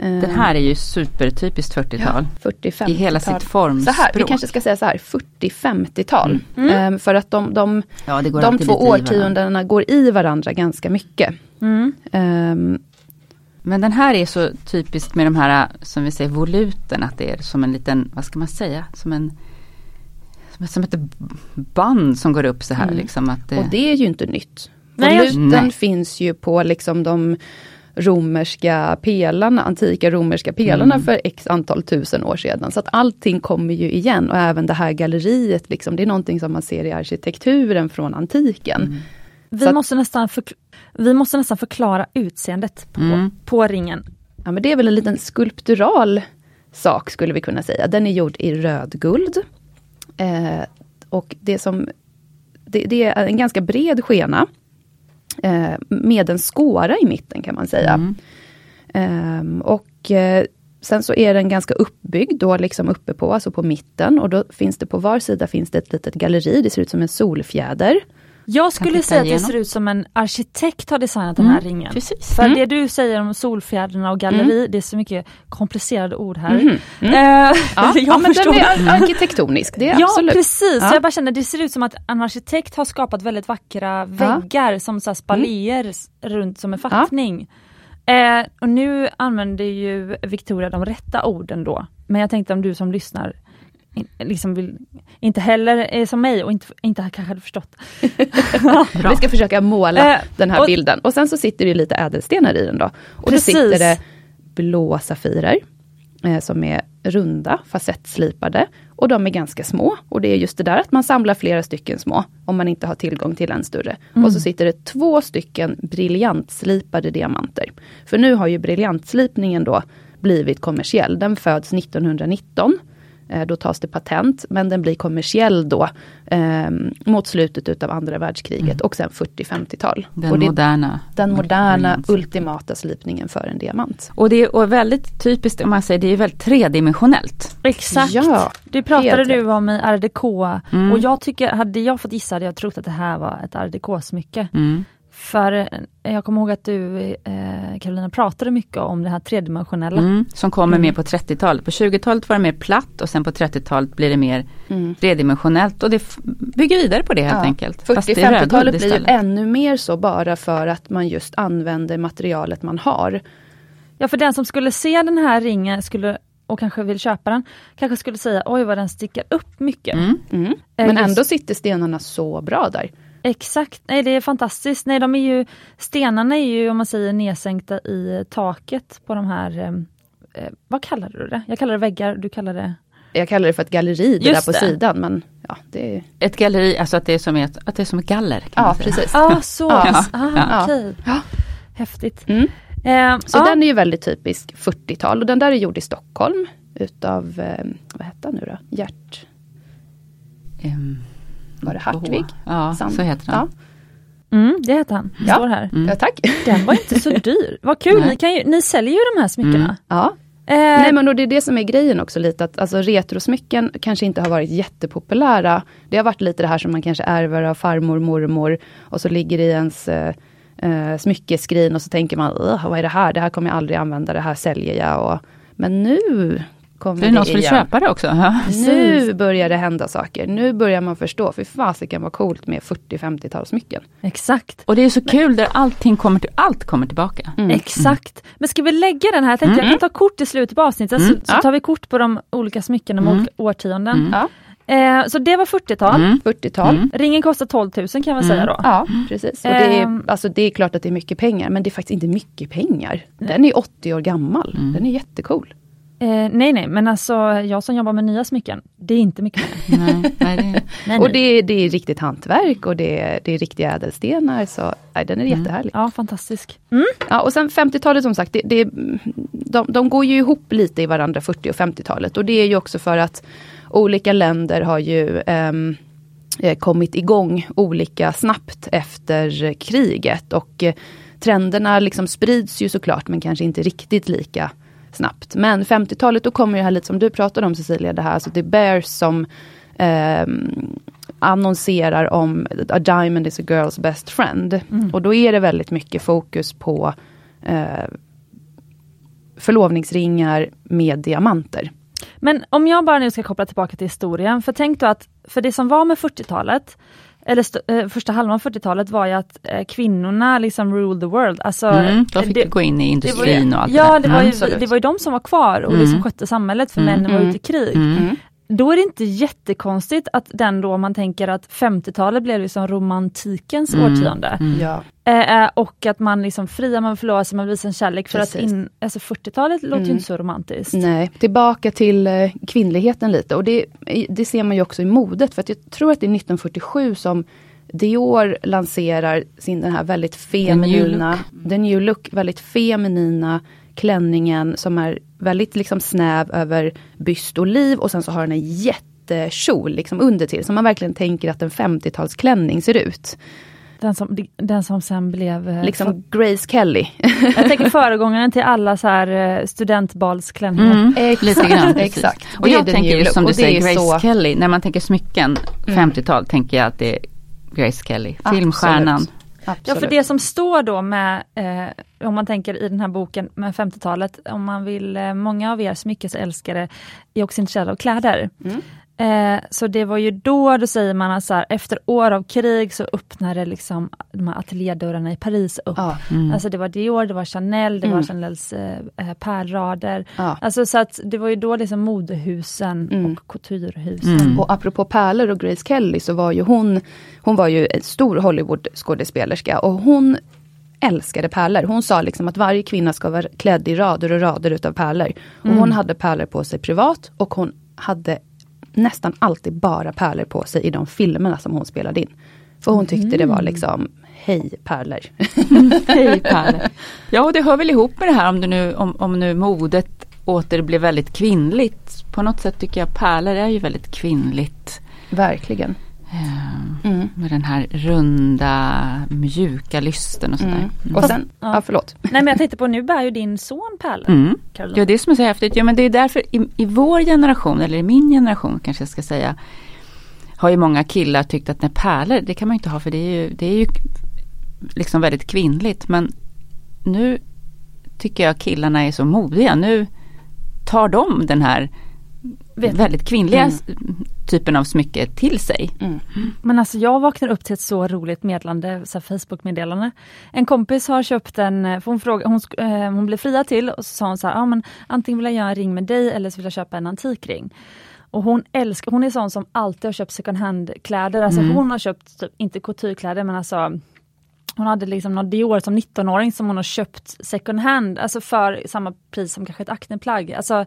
Den här är ju supertypiskt 40-tal. 40-50-tal. I hela sitt Så formspråk. här, vi kanske ska säga så här, 40-50-tal. Mm. Eh, för att de, de, ja, det de två årtiondena går i varandra ganska mycket. Mm. Ehm, Men den här är så typiskt med de här, som vi säger, voluten, att det är som en liten, vad ska man säga, som en som, ett band som går upp så här Mm. liksom. Att det, Och det är ju inte nytt. Voluten Nej. finns ju på liksom de romerska pelarna, antika romerska pelarna Mm. för x antal tusen år sedan. Så att allting kommer ju igen och även det här galleriet, liksom, det är någonting som man ser i arkitekturen från antiken. Mm. Vi, att- måste nästan vi måste nästan förklara utseendet på, Mm. på ringen. Ja, men det är väl en liten skulptural sak skulle vi kunna säga. Den är gjord i rödguld. Eh, och det som det, det är en ganska bred skena. Eh, med en skåra i mitten kan man säga. Mm. Ehm, och eh, sen så är den ganska uppbyggd då liksom uppe på, alltså på mitten. Och då finns det på var sida finns det ett litet galleri, det ser ut som en solfjäder. Jag skulle säga att det ser ut som en arkitekt har designat den här Mm, ringen. Precis. För Mm. det du säger om solfjädrarna och galleri, det är så mycket komplicerade ord här. Mhm. Mm. Eh, Ja, ja men den är ar- arkitektonisk, det är Ja absolut. precis, Ja. jag bara känner det ser ut som att en arkitekt har skapat väldigt vackra väggar som så här spaljer runt som en fattning. Eh, och nu använder ju Victoria de rätta orden då. Men jag tänkte om du som lyssnar liksom vill, inte heller är som mig och inte, inte kanske hade förstått. Vi ska försöka måla Eh, den här och- bilden. Och sen så sitter det lite ädelstenar i den då. Och Precis. då sitter det blå safirer. Eh, som är runda, facettslipade. Och de är ganska små. Och det är just det där att man samlar flera stycken små. Om man inte har tillgång till en större. Mm. Och så sitter det två stycken briljantslipade diamanter. För nu har ju briljantslipningen då blivit kommersiell. Den föds 1919. Eh, då tas det patent, men den blir kommersiell då eh, mot slutet utav andra världskriget mm. och sen 40-50-tal. Den moderna. Den moderna ultimata slipningen för en diamant. Och det är väldigt typiskt om man säger, det är väldigt tredimensionellt. Exakt. Ja, det pratade du om i RDK mm. och jag tycker, hade jag fått gissa hade jag trott att det här var ett RDK-smycke. Mm. För eh, jag kommer ihåg att du eh, Carolina pratade mycket om det här tredimensionella. Mm, som kommer mm. mer på 30-talet. På 20-talet var det mer platt och sen på 30-talet blir det mer mm. tredimensionellt och det bygger vidare på det helt ja. enkelt. 40-50-talet blir ju ännu mer så bara för att man just använder materialet man har. Ja för den som skulle se den här ringen skulle och kanske vill köpa den, kanske skulle säga oj vad den sticker upp mycket. Mm. Mm. Men ändå sitter stenarna så bra där. Exakt, nej det är fantastiskt. Nej, de är ju, stenarna är ju om man säger nedsänkta i taket på de här, eh, eh, vad kallar du det? Jag kallar det väggar, du kallar det? Jag kallar det för ett galleri det där på det. sidan. Men ja, det är... Ett galleri, alltså att det är som ett, att det är som ett galler? ja, precis. Ah, så, ja. ah. Okay. ja. Häftigt. Mm. Eh, så ja. den är ju väldigt typisk 40-tal och den där är gjord i Stockholm utav, eh, vad hette han nu då, Gert? Um var det Hartvig? Ja, Sand. så heter han. Ja. Mm, det heter han, det ja. står här. Mm. Ja, tack. Den var inte så dyr. Vad kul, ni, kan ju, ni säljer ju de här smyckena. Mm. Ja. Eh. Nej men och det är det som är grejen också lite att alltså retrosmycken kanske inte har varit jättepopulära. Det har varit lite det här som man kanske ärver av farmor, mormor och så ligger det i ens eh, eh smyckeskrin och så tänker man, vad är det här? Det här kommer jag aldrig använda, det här säljer jag. Och, men nu kommer det är någon som vill köpa det också. Ja. Nu börjar det hända saker. Nu börjar man förstå, för fasiken vad coolt med 40-50-talssmycken. Exakt. Och det är så kul där allting kommer, till, allt kommer tillbaka. Mm. Exakt. Men ska vi lägga den här, jag tänkte mm. jag kan ta kort i slutet på avsnittet, mm. så, så, tar vi kort på de olika smyckena med mm. olika årtionden. Mm. Ja. Eh, så det var 40-tal. Mm. 40-tal. Mm. Ringen kostar 12 000 kan man säga då. Ja, precis. Och det, är, ehm. alltså, det är klart att det är mycket pengar, men det är faktiskt inte mycket pengar. Den är 80 år gammal. Den är jättecool. Eh, nej, nej, men alltså jag som jobbar med nya smycken, det är inte mycket nej, nej, det... nej, och det, det, är riktigt hantverk och det är, det är riktiga ädelstenar, så nej, den är mm. jättehärlig. Ja, fantastisk. Mm. Ja, och sen 50-talet som sagt, det, det, de, de går ju ihop lite i varandra, 40 och 50-talet. Och det är ju också för att olika länder har ju um, kommit igång olika snabbt efter kriget. Och eh, trenderna liksom sprids ju såklart, men kanske inte riktigt lika snabbt. Men 50-talet, då kommer det här lite som du pratade om Cecilia, det här alltså det är Bears som eh, annonserar om A diamond is a girl's best friend. Mm. Och då är det väldigt mycket fokus på eh, förlovningsringar med diamanter. Men om jag bara nu ska koppla tillbaka till historien, för tänk då att för det som var med 40-talet eller eh, första halvan av 40-talet var ju att eh, kvinnorna liksom rule the world. Alltså, mm, de fick det, gå in i industrin ju, och allt Ja, det, var ju, det var ju de som var kvar och mm. liksom skötte samhället för mm. männen var ute i krig. Mm. Mm. Då är det inte jättekonstigt att den då, man tänker att 50-talet blev liksom romantikens mm. årtionde. Mm. Ja. Eh, eh, och att man liksom friar, man förlorar sig, man visar en kärlek. För att in, alltså 40-talet låter ju inte så romantiskt. Nej, tillbaka till eh, kvinnligheten lite. Och det, det ser man ju också i modet. För att jag tror att det är 1947 som Dior lanserar sin den här väldigt feminina, the new, the new look, väldigt feminina klänningen som är väldigt liksom snäv över byst och liv och sen så har den en jättekjol liksom under till. Så man verkligen tänker att en 50-talsklänning ser ut. Den som, den som sen blev... Eh, liksom för, Grace Kelly. jag tänker föregångaren till alla så här eh, studentbalsklänningar. Mm, exakt, lite grann. exakt. Och jag tänker just som du säger, Grace så... Kelly, när man tänker smycken, 50-tal, mm. tänker jag att det är Grace Kelly, filmstjärnan. Absolut. Absolut. Ja, för det som står då med, eh, om man tänker i den här boken med 50-talet, om man vill, eh, många av er smyckesälskare är också intresserade av kläder. Mm. Eh, så det var ju då, då säger man att så här, efter år av krig så öppnade liksom de här ateljédörrarna i Paris upp. Ah, mm. Alltså det var Dior, det var Chanel, det mm. var Chanels eh, eh, pärlrader. Ah. Alltså så att det var ju då liksom modehusen mm. och couturehusen. Mm. Och apropå pärlor och Grace Kelly så var ju hon, hon var ju en stor Hollywood skådespelerska och hon älskade pärlor. Hon sa liksom att varje kvinna ska vara klädd i rader och rader utav pärlor. Och hon mm. hade pärlor på sig privat och hon hade nästan alltid bara pärlor på sig i de filmerna som hon spelade in. För hon tyckte mm. det var mm. liksom Hej pärlor. Hej pärlor. Ja och det hör väl ihop med det här om, du nu, om, om nu modet åter blev väldigt kvinnligt. På något sätt tycker jag pärlor är ju väldigt kvinnligt. Verkligen. Mm. Med den här runda, mjuka lysten och sådär. Mm. Mm. Och sen, ja. ja. förlåt. Nej men jag tänkte på, nu bär ju din son pärlor. Mm. Ja det är som är så häftigt. Ja men det är därför i, i vår generation, eller i min generation kanske jag ska säga, har ju många killar tyckt att nej, pärlor, det kan man inte ha för det är ju, det är ju liksom väldigt kvinnligt. Men nu tycker jag killarna är så modiga. Nu tar de den här väldigt kvinnliga mm. typen av smycke till sig. Mm. Men alltså jag vaknar upp till ett så roligt meddelande, så Facebook-meddelande. En kompis har köpt en, hon, fråga, hon, eh, hon blev fria till och så sa hon så här, ah, men antingen vill jag göra en ring med dig eller så vill jag köpa en antikring. Och hon älskar, hon är sån som alltid har köpt second hand kläder. Alltså mm. hon har köpt, typ, inte couturekläder men alltså hon hade liksom något Dior som 19-åring som hon har köpt second hand, alltså för samma pris som kanske ett Acne-plagg. Alltså,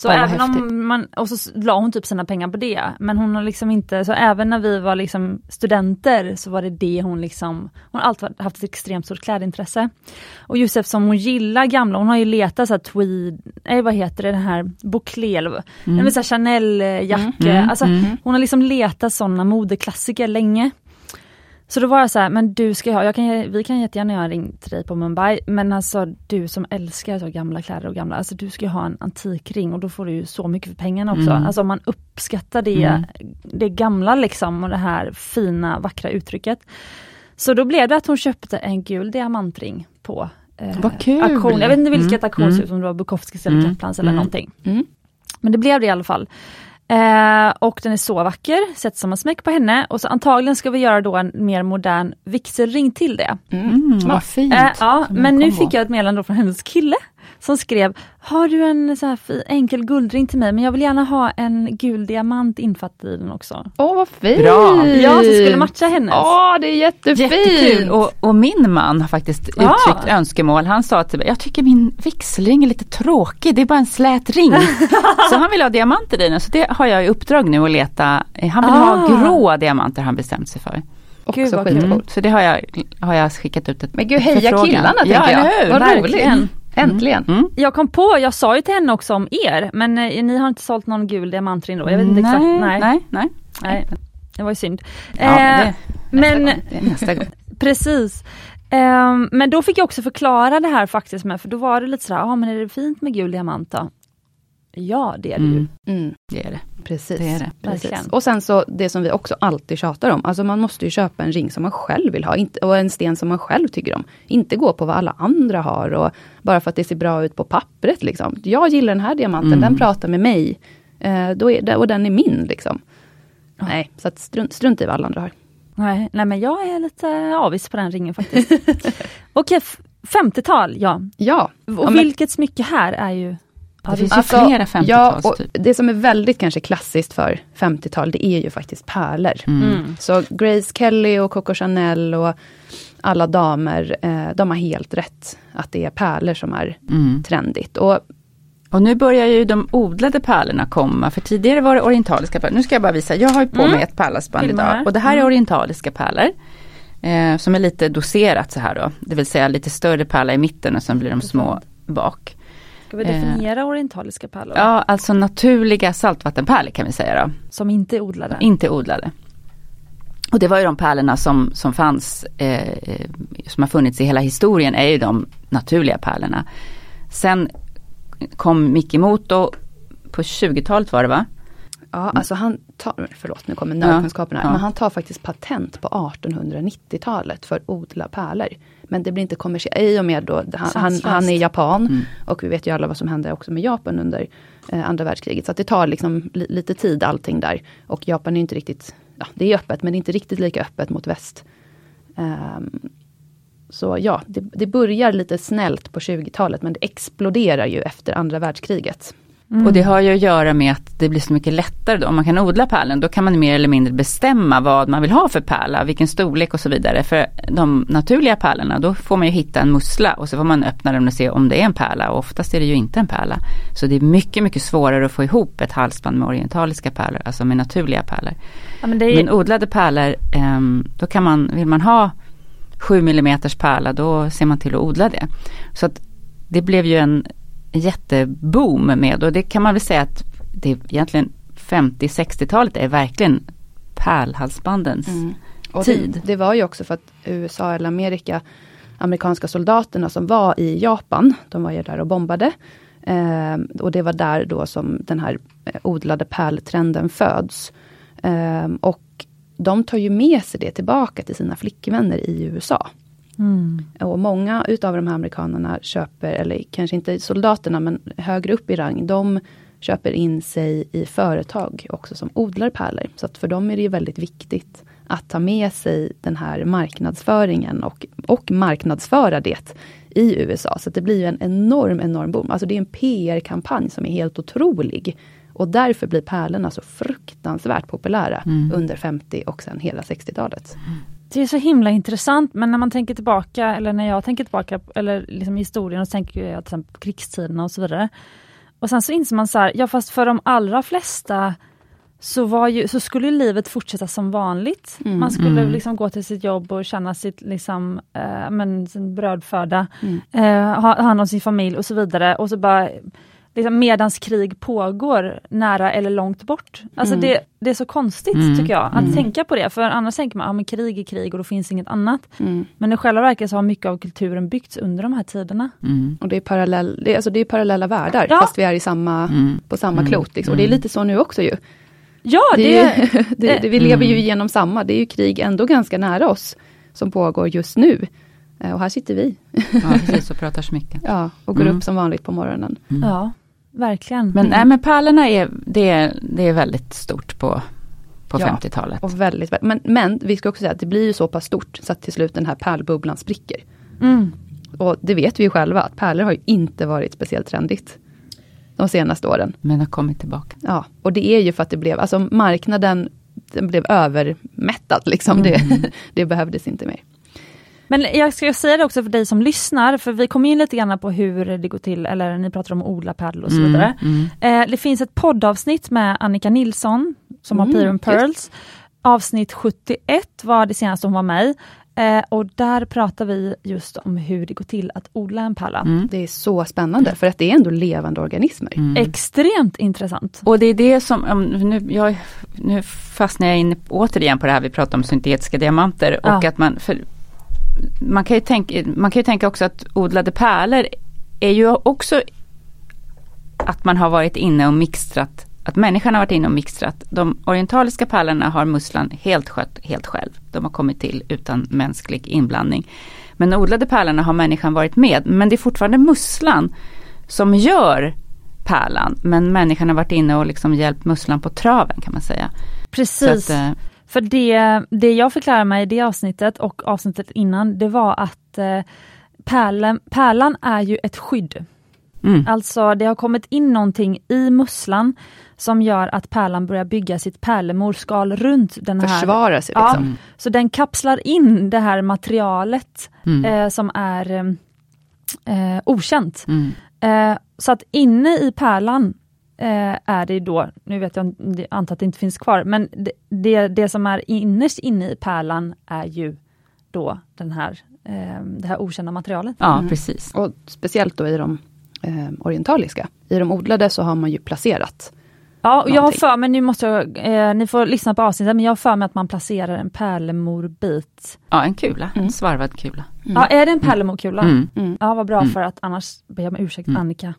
så Bara även om man, och så la hon typ sina pengar på det. Men hon har liksom inte, så även när vi var liksom studenter så var det det hon liksom, hon har alltid haft ett extremt stort klädintresse. Och just eftersom hon gillar gamla, hon har ju letat så här tweed, nej vad heter det, den här bouclé, mm. Chanel-jacka. Mm. Alltså, mm. Hon har liksom letat sådana modeklassiker länge. Så då var jag så här, men du ska ha, jag kan, vi kan jättegärna göra en ring till dig på Mumbai, men alltså du som älskar så gamla kläder och gamla, alltså du ska ha en antikring och då får du ju så mycket för pengarna också. Mm. Alltså om man uppskattar det, mm. det gamla liksom och det här fina vackra uttrycket. Så då blev det att hon köpte en gul diamantring på eh, Vad kul. auktion. Jag vet inte vilket mm. auktionshus, mm. om det var Bukowskis eller mm. Kaplans eller mm. någonting. Mm. Men det blev det i alla fall. Eh, och den är så vacker, sätter som en smäck på henne. Och så antagligen ska vi göra då en mer modern vigselring till det. Mm, mm vad fint. Eh, ja, men nu fick jag ett meddelande från hennes kille som skrev Har du en så här enkel guldring till mig men jag vill gärna ha en gul diamant infattad i den också. Åh vad fint! Bra. Ja, som skulle matcha hennes. Åh det är jättefint! Jättekul. Och, och min man har faktiskt ja. uttryckt önskemål. Han sa till mig, jag tycker min vigselring är lite tråkig, det är bara en slät ring. så han vill ha diamanter i den, så det har jag i uppdrag nu att leta. Han vill ah. ha grå diamanter han bestämt sig för. Gud, vad mm. Så det har jag, har jag skickat ut ett Men gud heja förfrågan. killarna tänker ja, jag. Vad roligt. Äntligen! Mm. Mm. Jag kom på, jag sa ju till henne också om er, men eh, ni har inte sålt någon gul diamantring då? Jag vet inte nej, exakt. Nej, nej, nej. nej. Det var ju synd. Ja, eh, men, det, men nästa gång. precis. Eh, men då fick jag också förklara det här faktiskt med, för då var det lite sådär, ja ah, men är det fint med gul diamant då? Ja det är det mm. ju. Mm. Det är det. Precis. Det är det. Precis. Och sen så det som vi också alltid tjatar om, alltså man måste ju köpa en ring som man själv vill ha inte, och en sten som man själv tycker om. Inte gå på vad alla andra har och bara för att det ser bra ut på pappret. Liksom. Jag gillar den här diamanten, mm. den pratar med mig. Eh, då är, och den är min. Liksom. Ja. Nej, så att strunt, strunt i vad alla andra har. Nej, nej men jag är lite avis på den ringen faktiskt. Okej, 50-tal, ja. Ja. Och ja, vilket smycke här är ju det finns alltså, ju flera 50 ja, typ. Det som är väldigt kanske klassiskt för 50-tal, det är ju faktiskt pärlor. Mm. mm. Så Grace Kelly och Coco Chanel och alla damer, eh, de har helt rätt. Att det är pärlor som är mm. trendigt. Och, och nu börjar ju de odlade pärlorna komma, för tidigare var det orientaliska pärlor. Nu ska jag bara visa, jag har ju på mm. mig ett pärlhalsband idag. Och det här är mm. orientaliska pärlor. Eh, som är lite doserat så här då. Det vill säga lite större pärla i mitten och sen blir de små bak. Ska vi definiera eh, orientaliska pärlor? Ja, alltså naturliga saltvattenpärlor kan vi säga då. Som inte är odlade? Inte odlade. Och det var ju de pärlorna som, som fanns, eh, som har funnits i hela historien, är ju de naturliga pärlorna. Sen kom Mikimoto, på 20-talet var det va? Ja, alltså han tar, förlåt nu kommer nördkunskapen här, ja, ja. men han tar faktiskt patent på 1890-talet för odla pärlor. Men det blir inte kommersiellt, i och med då, han, han, han är japan mm. och vi vet ju alla vad som hände också med Japan under eh, andra världskriget. Så det tar liksom li, lite tid allting där. Och Japan är inte riktigt, ja det är öppet men det är inte riktigt lika öppet mot väst. Um, så ja, det, det börjar lite snällt på 20-talet men det exploderar ju efter andra världskriget. Mm. Och det har ju att göra med att det blir så mycket lättare då. Om man kan odla pärlen då kan man mer eller mindre bestämma vad man vill ha för pärla, vilken storlek och så vidare. För de naturliga pärlorna då får man ju hitta en mussla och så får man öppna den och se om det är en pärla och oftast är det ju inte en pärla. Så det är mycket, mycket svårare att få ihop ett halsband med orientaliska pärlor, alltså med naturliga pärlor. Ja, men, är... men, odlade pärlor, um, då kan man, vill man ha 7 mm pärla då ser man till att odla det. Så att det blev ju en jätteboom med och det kan man väl säga att det är egentligen 50-60-talet är verkligen pärlhalsbandens mm. tid. Det, det, var ju också för att USA eller Amerika, amerikanska soldaterna som var i Japan, de var ju där och bombade. Eh, och det var där då som den här eh, odlade pärltrenden föds. Eh, och de tar ju med sig det tillbaka till sina flickvänner i USA. Mm. Och många utav de här amerikanerna köper, eller kanske inte soldaterna, men högre upp i rang, de köper in sig i företag också som odlar pärlor. Så att för dem är det väldigt viktigt att ta med sig den här marknadsföringen och, och marknadsföra det i USA. Så det blir en enorm, enorm boom. Alltså det är en PR-kampanj som är helt otrolig. Och därför blir pärlorna så fruktansvärt populära mm. under 50 och sen hela 60-talet. Det är så himla intressant, men när man tänker tillbaka, eller när jag tänker tillbaka, eller liksom historien, och så tänker jag till exempel på krigstiderna och så vidare. Och sen så inser man så här, ja fast för de allra flesta så, var ju, så skulle livet fortsätta som vanligt. Mm, man skulle mm. liksom gå till sitt jobb och känna sitt liksom, eh, men, sin brödföda, mm. eh, ha hand om sin familj och så vidare. Och så bara liksom, medans krig pågår nära eller långt bort. Alltså mm. det, det är så konstigt mm. tycker jag, att mm. tänka på det. För annars tänker man, ja krig är krig och då finns inget annat. Mm. Men i själva verket så har mycket av kulturen byggts under de här tiderna. Mm. Och det är, parallell, det, är, alltså det är parallella världar, ja. fast vi är i samma, mm. på samma klot. Liksom. Och det är lite så nu också ju. Ja, det, det, är, det, det vi lever ju igenom samma, det är ju krig ändå ganska nära oss, som pågår just nu. Eh, och här sitter vi. Ja, precis, och pratar så mycket. Ja, och går upp som vanligt på morgonen. Ja. Verkligen. Men, nej, men pärlorna är, det är, det är väldigt stort på, på ja, 50-talet. Och väldigt, men, men vi ska också säga att det blir ju så pass stort så att till slut den här pärlbubblan spricker. Mm. Och det vet vi ju själva att pärlor har ju inte varit speciellt trendigt de senaste åren. Men har kommit tillbaka. Ja, och det är ju för att det blev, alltså marknaden den blev övermättad liksom. Mm. Det, det behövdes inte mer. Men jag ska säga det också för dig som lyssnar, för vi kom in lite grann på hur det går till, eller ni pratar om att odla pärlor och så mm, vidare. Mm, mm. Eh, det finns ett poddavsnitt med Annika Nilsson, som mm, har Pyron Pearls. Just. Avsnitt 71 var det senaste hon var med. Eh, och där pratar vi just om hur det går till att odla en pärla. Mm. Det är så spännande, för att det är ändå levande organismer. Mm. Extremt intressant. Och det är det som, nu, jag, nu fastnar jag in återigen på det här vi pratar om syntetiska diamanter ja. och att man, för man kan, ju tänka, man kan ju tänka också att odlade pärlor är ju också att man har varit inne och mixtrat, att människan har varit inne och mixtrat. De orientaliska pärlorna har musslan helt skött helt själv. De har kommit till utan mänsklig inblandning. Men de odlade pärlorna har människan varit med, men det är fortfarande musslan som gör pärlan. Men människan har varit inne och liksom hjälpt musslan på traven kan man säga. Precis. Att, eh, för det, det jag förklarar mig i det avsnittet och avsnittet innan, det var att eh, pärlen, pärlan är ju ett skydd. Mm. Alltså det har kommit in någonting i musslan som gör att pärlan börjar bygga sitt pärlemorskal runt den här. Försvara sig liksom. Ja, så den kapslar in det här materialet mm. eh, som är eh, okänt. Mm. Eh, så att inne i pärlan eh, är det då, nu vet jag, jag antar att det inte finns kvar, men det, det, det, som är innerst inne i pärlan är ju då den här, eh, det här okända materialet. Ja, mm. precis. Och speciellt då i de eh, orientaliska. I de odlade så har man ju placerat Ja, och jag har för mig, nu måste jag, eh, ni får lyssna på avsnittet, men jag har för mig att man placerar en pärlemorbit. Ja, en kula, mm. en svarvad kula. Mm. Ja, är det en pärlemorkula? Mm. Mm. Ja, vad bra mm. för att annars ber jag om ursäkt mm. Annika.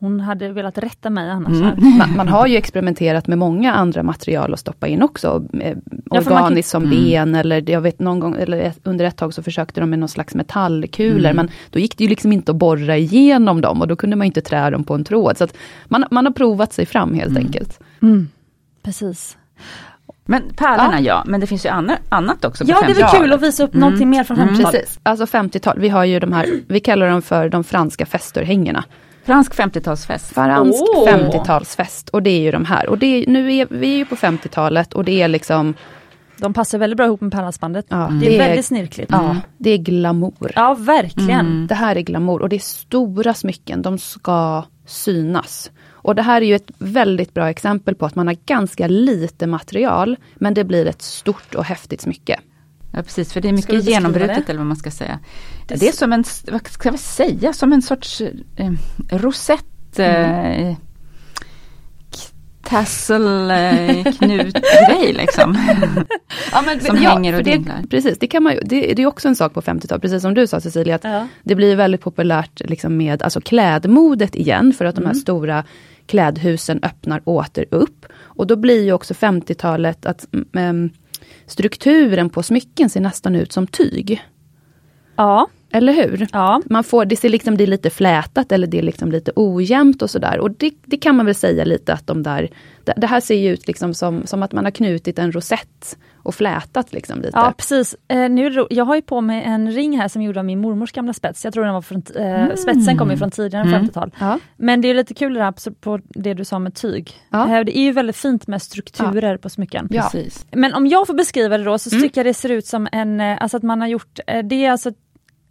Hon hade velat rätta mig annars. Mm. Man, man, har ju experimenterat med många andra material att stoppa in också. Eh, ja, organiskt som mm. ben eller jag vet någon gång, eller under ett tag så försökte de med någon slags metallkulor. Mm. Men då gick det ju liksom inte att borra igenom dem och då kunde man inte trä dem på en tråd. Så man, man har provat sig fram helt mm. enkelt. Mm. Precis. Men pärlorna ja. ja, men det finns ju annat, annat också. ja, det är väl kul att visa upp mm. någonting mer från 50-talet. Precis, alltså 50-tal. Vi har ju de här, vi kallar dem för de franska festörhängena. Fransk 50-talsfest. Fransk oh. 50-talsfest. Och det är ju de här. Och det är, nu är vi är ju på 50-talet och det är liksom de passar väldigt bra ihop med pärlhalsbandet. Ja, det, det, är väldigt snirkligt. Ja, det är glamour. Ja, verkligen. Mm. Det här är glamour och det är stora smycken. De ska synas. Och det här är ju ett väldigt bra exempel på att man har ganska lite material, men det blir ett stort och häftigt smycke. Ja precis, för det är mycket genombrutet det? eller vad man ska säga. Det Det, är som en, vad ska vi säga, som en sorts eh, rosett eh, tassel eh, knutgrej liksom. Ja, men, Som hänger och det, dinglar. Precis, det, kan man det, det är också en sak på 50-talet, precis som du sa Cecilia, att Ja. det blir väldigt populärt liksom med alltså klädmodet igen, för att de här Mm. stora klädhusen öppnar åter upp. Och då blir ju också 50-talet att mm, strukturen på smycken ser nästan ut som tyg. Ja, Eller hur? ja. Man får, det ser liksom det är lite flätat eller det är liksom lite ojämnt och sådär. Och det, det kan man väl säga lite att de där, det, det här ser ju ut liksom som, som att man har knutit en rosett och flätat liksom lite. Ja precis. Eh, nu, jag har ju på mig en ring här som gjord av min mormors gamla spets. Jag tror den var från, eh, spetsen kommer ju från tidigare Mm. 50-tal. Ja. Men det är lite kul det här på, det du sa med tyg. Ja. Eh, det är ju väldigt fint med strukturer på smycken. Ja. Precis. Men om jag får beskriva det då så Mm. tycker jag det ser ut som en, eh, alltså att man har gjort, eh, det är alltså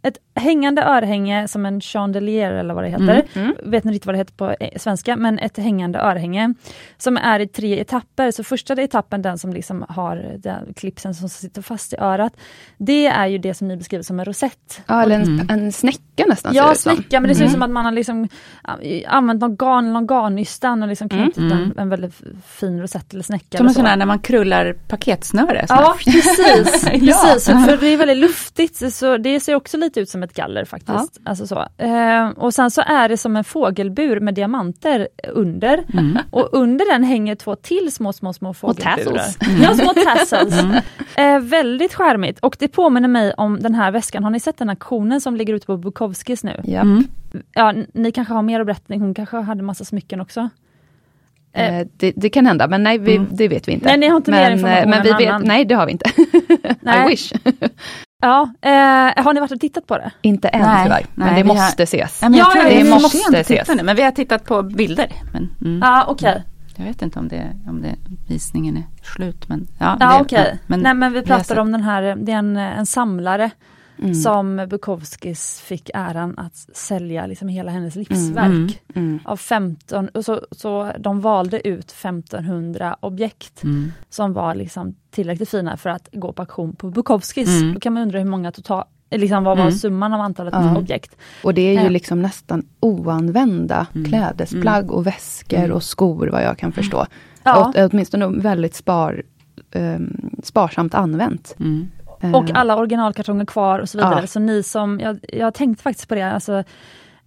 ett hängande örhänge som en chandelier eller vad det heter. Mm. Vet inte riktigt vad det heter på eh, svenska, men ett hängande örhänge. Som är i tre etapper. Så första etappen, den som liksom har den klipsen som sitter fast i örat. Det är ju det som ni beskriver som en rosett. Ja, eller en, Mm. en snäcka nästan Ja, snäcka, men det ser ut Mm. som att man har liksom använt någon garn, någon garnnystan och liksom knutit Mm. en, en väldigt fin rosett eller snäcka. Som eller en sån så. här när man krullar paketsnöre. Ja, precis. Ja. precis. För det är väldigt luftigt, så det ser också lite ut som ett galler faktiskt. Alltså så. Eh, och sen så är det som en fågelbur med diamanter under. Mm. Och under den hänger två till små, små, små fågelburar. tassels. Ja, små tassels. Mm. Eh, väldigt charmigt. Och det påminner mig om den här väskan. Har ni sett den auktionen som ligger ute på Bukowskis nu? Ja. Mm. Ja, ni kanske har mer att berätta. Hon kanske hade massa smycken också. Eh, det, det kan hända, men nej, vi, Mm. det vet vi inte. Nej, ni har inte mer men, information eh, men vi vet, annan. Nej, det har vi inte. I wish. Ja, eh, har ni varit och tittat på det? inte än Nej, tyvärr, men nej, det vi har- måste ses. Ja, men jag Ja, det vi måste måste ses. nu, men vi har tittat på bilder. Men, mm. Ja, okej. Jag vet inte om, det, om det, visningen är slut. Men, ja, Ja det- okej. men- Nej men vi pratar om den här, det är en, en samlare Mm. som Bukowskis fick äran att sälja liksom hela hennes livsverk. Mm. Mm. Av 15, och så, så de valde ut 1500 objekt Mm. som var liksom tillräckligt fina för att gå på auktion på Bukowskis. Mm. Då kan man undra hur många total, liksom vad var Mm. summan av antalet Ja. objekt? Och det är ju Ja. liksom nästan oanvända Mm. klädesplagg och väskor Mm. och skor vad jag kan förstå. Ja. Och, åtminstone väldigt spar, ehm, sparsamt använt. Mm. Eh, Och alla originalkartonger kvar och så vidare. Ja. Så ni som, jag, jag tänkte faktiskt på det, alltså,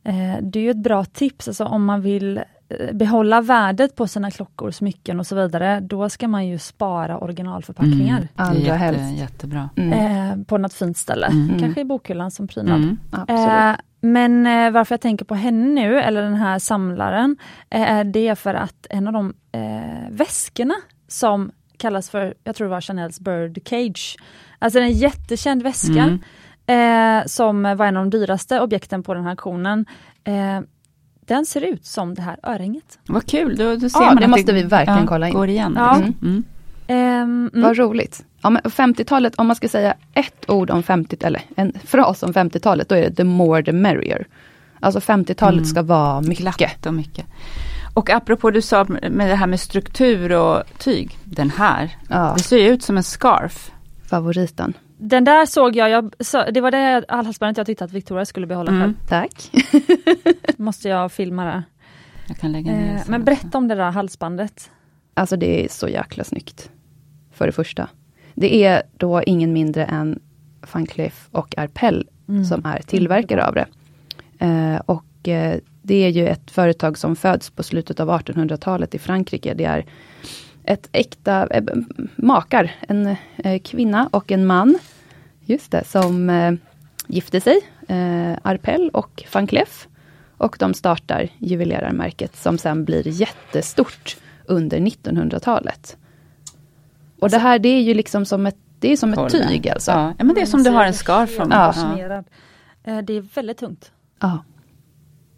eh, det är ju ett bra tips alltså, om man vill eh, behålla värdet på sina klockor, smycken och så vidare. Då ska man ju spara originalförpackningar Mm. Allra jätte, helst. jättebra. Mm. eh, på något fint ställe. Mm. Kanske i bokhyllan som prydnad. Mm. Absolut. Eh, men eh, varför jag tänker på henne nu, eller den här samlaren, eh, det är för att en av de eh, väskorna som kallas för, jag tror det var Chanels Bird Cage, alltså en jättekänd väska, eh, som var en av de dyraste objekten på den här auktionen. Eh, den ser ut som det här örhänget. Vad kul, då, då ser Ja, man det måste vi verkligen ja, kolla in. går igen. Ja. Liksom. Mm. Ehm, mm. Vad roligt. Ja, men 50-talet, om man ska säga ett ord om 50 eller en fras om 50-talet, då är det the more the merrier. Alltså 50-talet Mm. ska vara mycket. Glatt och mycket. Och apropå du sa med det här med struktur och tyg. Den här, Ja, det ser ju ut som en scarf. Favoriten. Den där såg jag, jag det var det halsbandet jag tyckte att Victoria skulle behålla Mm. själv. Tack. Måste jag filma det. Jag kan lägga ner Eh, men berätta om det där halsbandet. Alltså det är så jäkla snyggt. För det första. Det är då ingen mindre än Van Cleef och Arpels Mm. som är tillverkare av det. Eh, och eh, det är ju ett företag som föds på slutet av 1800-talet i Frankrike. Det är ett äkta eh, makar, en eh, kvinna och en man. Just det, som eh, gifte sig, eh, Arpel och Van Cleef. Och de startar juvelerarmärket som sen blir jättestort under 1900-talet. Och det här det är ju liksom som ett, det är som ett tyg alltså. Ja, ja, men det är som du har en scarf om. Ja. Det är väldigt tungt. Ja.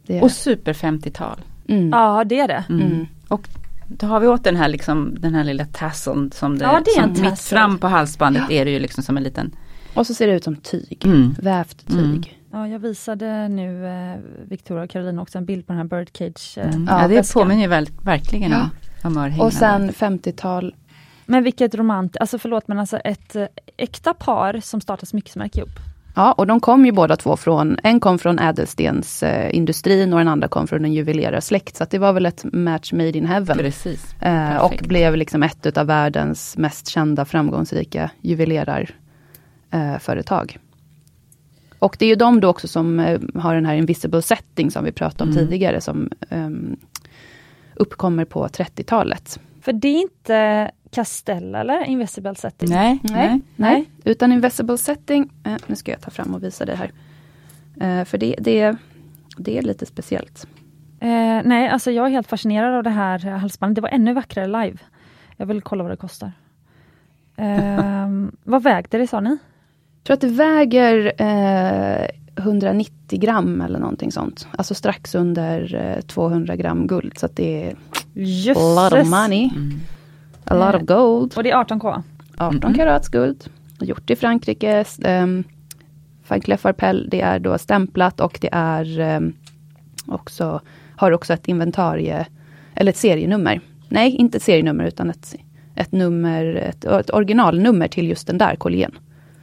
Det är, Och super 50-tal. mm. Ja, det är det. Mm. Mm. Och då har vi åt den här, liksom, den här lilla tasseln som det, Ja, det är som mitt tassel. fram på halsbandet är det ju liksom som en liten Och så ser det ut som tyg. Mm. Vävt tyg. Mm. Ja, jag visade nu eh, Victoria och Caroline också en bild på den här Birdcage. Eh, Mm. Ja, Ja, det väskan. påminner ju väl, verkligen Ja. om, örhängena. Och sen 50-tal Men vilket romant, alltså förlåt men alltså ett eh, äkta par som startar smyckesmärke ihop. Ja, och de kom ju båda två från, en kom från ädelstensindustrin och den andra kom från en juvelarsläkt. Så det var väl ett match made in heaven. Precis. Eh, och blev liksom ett av världens mest kända framgångsrika juvelerarföretag. och det är ju de då också som eh, har den här invisible setting som vi pratade om Mm. tidigare, som ehm, uppkommer på 30-talet. För det är inte Castell eller Invisible Setting? Nej, Nej, nej. nej. utan invisible setting, eh, nu ska jag ta fram och visa dig här. Eh, för det, det, det är lite speciellt. Eh, nej, alltså jag är helt fascinerad av det här eh, halsbandet. Det var ännu vackrare live. Jag vill kolla vad det kostar. Eh, vad vägde det sa ni? Jag tror att det väger eh, 190 gram eller någonting sånt. Alltså strax under eh, 200 gram guld. Så att det är a lot of Jösses! money. Mm. A lot of gold. Och det är 18K? 18 Mhm. karats guld. Gjort i Frankrike. Um, Van Cleef Arpels, det är då stämplat och det är ehm, också, har också ett inventarie, eller ett serienummer. Nej, inte ett serienummer utan ett, ett nummer, ett, ett originalnummer till just den där koljén.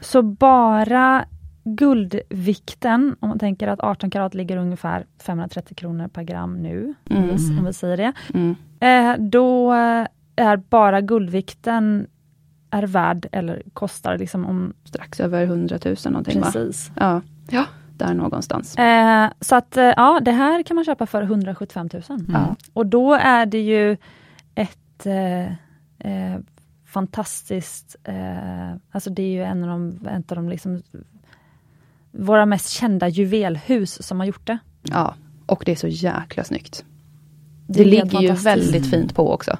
Så bara guldvikten, om man tänker att 18 karat ligger ungefär 530 kronor per gram nu, Mm. om vi- om vi säger det. Mm. Eh, då är bara guldvikten är värd, eller kostar liksom om... Strax över 100 000 någonting va? Precis. Ja, ja, där någonstans. Eh, så att eh, ja, det här kan man köpa för 175 000. Mm. Ja. Och då är det ju ett eh, eh, fantastiskt, eh, alltså det är ju en av de, en av de liksom, våra mest kända juvelhus som har gjort det. Ja, och det är så jäkla snyggt. Det Det, ligger ju väldigt fint på också.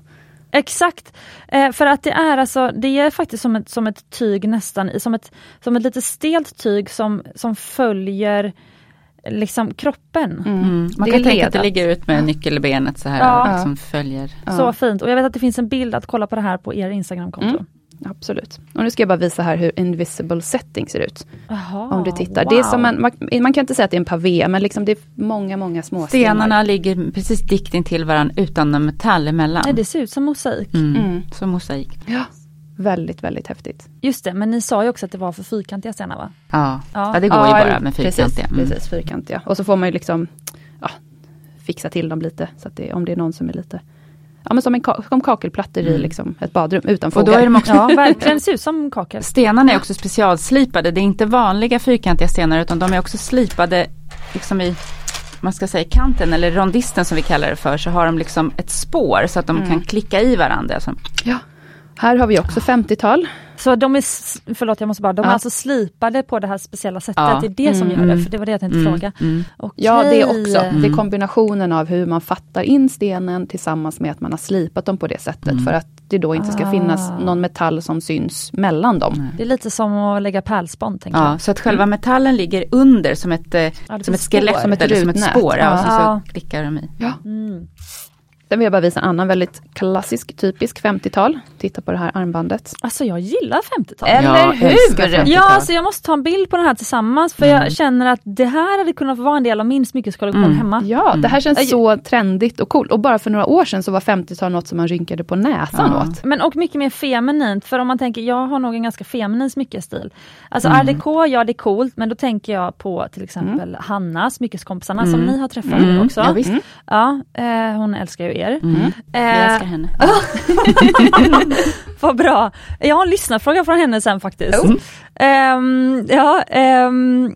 Exakt! Eh, för att det är alltså, det är faktiskt som ett, som ett tyg nästan, som ett, som ett lite stelt tyg som, som följer liksom kroppen. Mm. Man Det kan tänka att det ligger ut med nyckelbenet så här, Ja. som följer. Ja. Så fint. Och jag vet att det finns en bild att kolla på det här på er Instagramkonto. Mm. Absolut. Och nu ska jag bara visa här hur invisible setting ser ut. Jaha, Om du tittar. wow. Det är som en, man, man kan inte säga att det är en pavé, men liksom det är många, många små Stenarna ligger precis dikt intill varandra utan någon metall emellan. Nej, det ser ut som mosaik. mm. Mm. Som mosaik. Ja, väldigt, väldigt häftigt. Just det, men ni sa ju också att det var för fyrkantiga stenar va? Ja. Ja. Ja. det går ju Ja, bara med fyrkantiga. Precis, Mm. precis, fyrkantiga. Och så får man ju liksom ja, fixa till dem lite. Så att det, om det är någon som är lite Ja men som, en ka som kakelplattor i Mm. liksom ett badrum utan Och fogar. då är de också, Ja, verkligen. Ser ut som kakel. stenarna är också specialslipade. Det är inte vanliga fyrkantiga stenar utan de är också slipade liksom i man ska säga kanten eller rondisten som vi kallar det för så har de liksom ett spår så att de Mm. kan klicka i varandra. Alltså, Ja. Här har vi också 50-tal. Så de är, förlåt jag måste bara, de är Ja. alltså slipade på det här speciella sättet. Ja. Det är det som Mm. gör det, för det var det jag tänkte Mm, fråga. mm. Okej. Ja det också. Mm. Det är kombinationen av hur man fattar in stenen tillsammans med att man har slipat dem på det sättet. Mm. För att det då inte ska finnas Ah. någon metall som syns mellan dem. Nej. Det är lite som att lägga pärlspånd tänker Ja, jag. så att själva metallen ligger under som ett, eh, Ja, som ett skelett. Som ett eller som ett spår. Ja, och så, så klickar de i. Ja. Mm. Sen vill jag bara visa en annan väldigt klassisk, typisk 50-tal. Titta på det här armbandet. Alltså jag gillar 50-tal. Eller Jag hur? älskar 50-tal. Ja, alltså jag måste ta en bild på den här tillsammans för Mm. jag känner att det här hade kunnat vara en del av min smyckeskollektion Mm. hemma. Ja, det här känns Mm. så trendigt och coolt. Och bara för några år sedan så var 50-tal något som man rynkade på näsan Ja. åt. Men och mycket mer feminint, för om man tänker, jag har nog en ganska feminin smyckestil. Alltså Mm. art déco, ja det är coolt, men då tänker jag på till exempel Hanna, smyckeskompisarna som Mm. ni har träffat Mm. också. Ja, visst. Mm. Ja, eh, hon älskar ju er. Mm. Eh, Jag älskar henne. Vad bra. Jag har en lyssnarfråga från henne sen faktiskt. Oh. Ehm, ja, ehm,